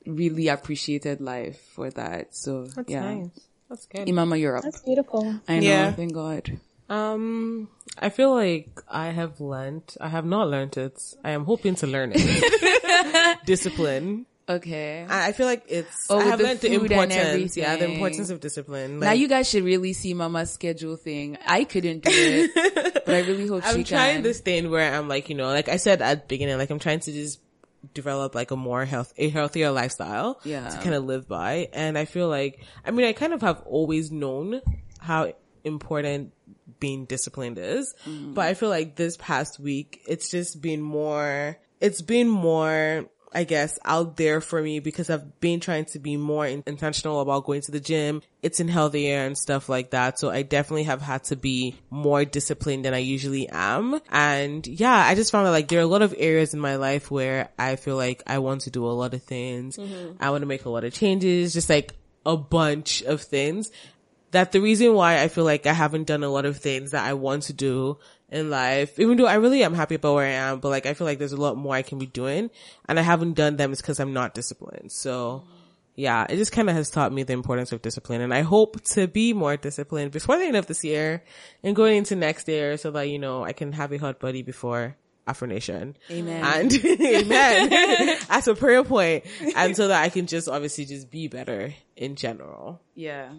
really appreciated life for that. So That's yeah. nice. That's good. Imama Europe. That's beautiful. I know. Yeah. Thank God. Um, I feel like I have learned. I have not learned it. I am hoping to learn it. *laughs* Discipline. Okay. I I feel like it's. Oh, I with have the learned the food and importance. Yeah, the importance of discipline. now you guys should really see Mama's schedule thing. I couldn't do it, but I really hope *laughs* I'm she trying can. this thing where I'm like, you know, like I said at the beginning, like I'm trying to just develop like a more health, a healthier lifestyle. Yeah. To kind of live by. And I feel like, I mean, I kind of have always known how important being disciplined is, Mm-hmm. but I feel like this past week, it's just been more, it's been more, I guess, out there for me because I've been trying to be more in- intentional about going to the gym, eating healthier and stuff like that. So I definitely have had to be more disciplined than I usually am. And yeah, I just found that like there are a lot of areas in my life where I feel like I want to do a lot of things. Mm-hmm. I want to make a lot of changes, just like a bunch of things that the reason why I feel like I haven't done a lot of things that I want to do in life, even though I really am happy about where I am, but like I feel like there's a lot more I can be doing and I haven't done them is because I'm not disciplined. So yeah, it just kind of has taught me the importance of discipline and I hope to be more disciplined before *laughs* the end of this year and going into next year so that, you know, I can have a hot buddy before Afro Nation. Amen. And *laughs* amen. *laughs* That's a prayer point. And so that I can just obviously just be better in general. Yeah.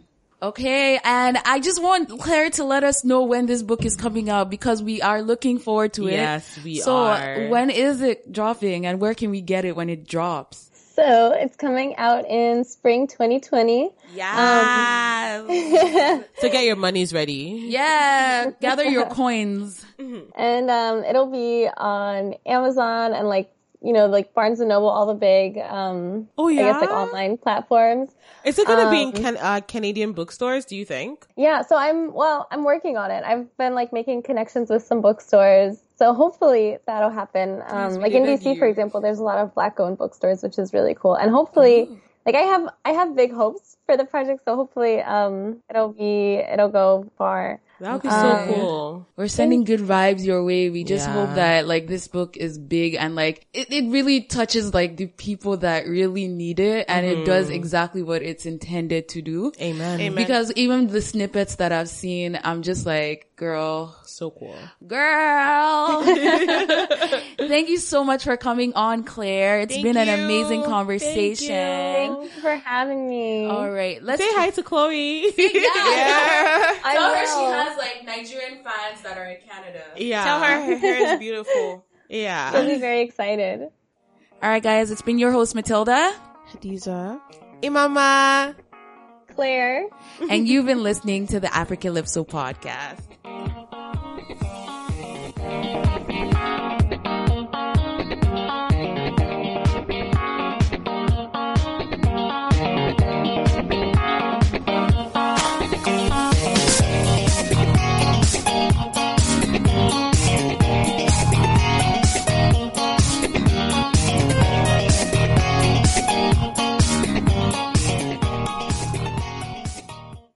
Okay, and I just want Clair to let us know when this book is coming out because we are looking forward to it. Yes, we so are. So when is it dropping and where can we get it when it drops? So it's coming out in spring 2020. Yeah. *laughs* so get your monies ready. Yeah, gather your *laughs* coins. And um, it'll be on Amazon and like, you know, like Barnes and Noble, all the big, um, Oh, I guess like online platforms. Is it gonna be in can- uh, Canadian bookstores? Do you think? Yeah, so I'm well, I'm working on it. I've been like making connections with some bookstores. So hopefully that'll happen. Um, like in DC, for example, there's a lot of black owned bookstores, which is really cool. And hopefully, like I have, I have big hopes for the project. So hopefully, um, it'll be, it'll go far. That would be Okay. so um, cool. We're sending good vibes your way. We just Yeah. hope that like this book is big and like it, it really touches like the people that really need it and it mm-hmm. does exactly what it's intended to do. Amen. Amen. Because even the snippets that I've seen, I'm just like, girl, So cool. Girl. *laughs* *laughs* Thank you so much for coming on, Clair. It's Thank been an amazing conversation. Thank you for having me. All right. Let's Say hi to Khloe. *laughs* Yeah. I Tell her she has like Nigerian fans that are in Canada. yeah. Tell her her hair is beautiful. Yeah. I'll be very excited. All right, guys. It's been your host, Matilda. Hadiza. Imama. Clair. and you've been listening to the Africalypso podcast.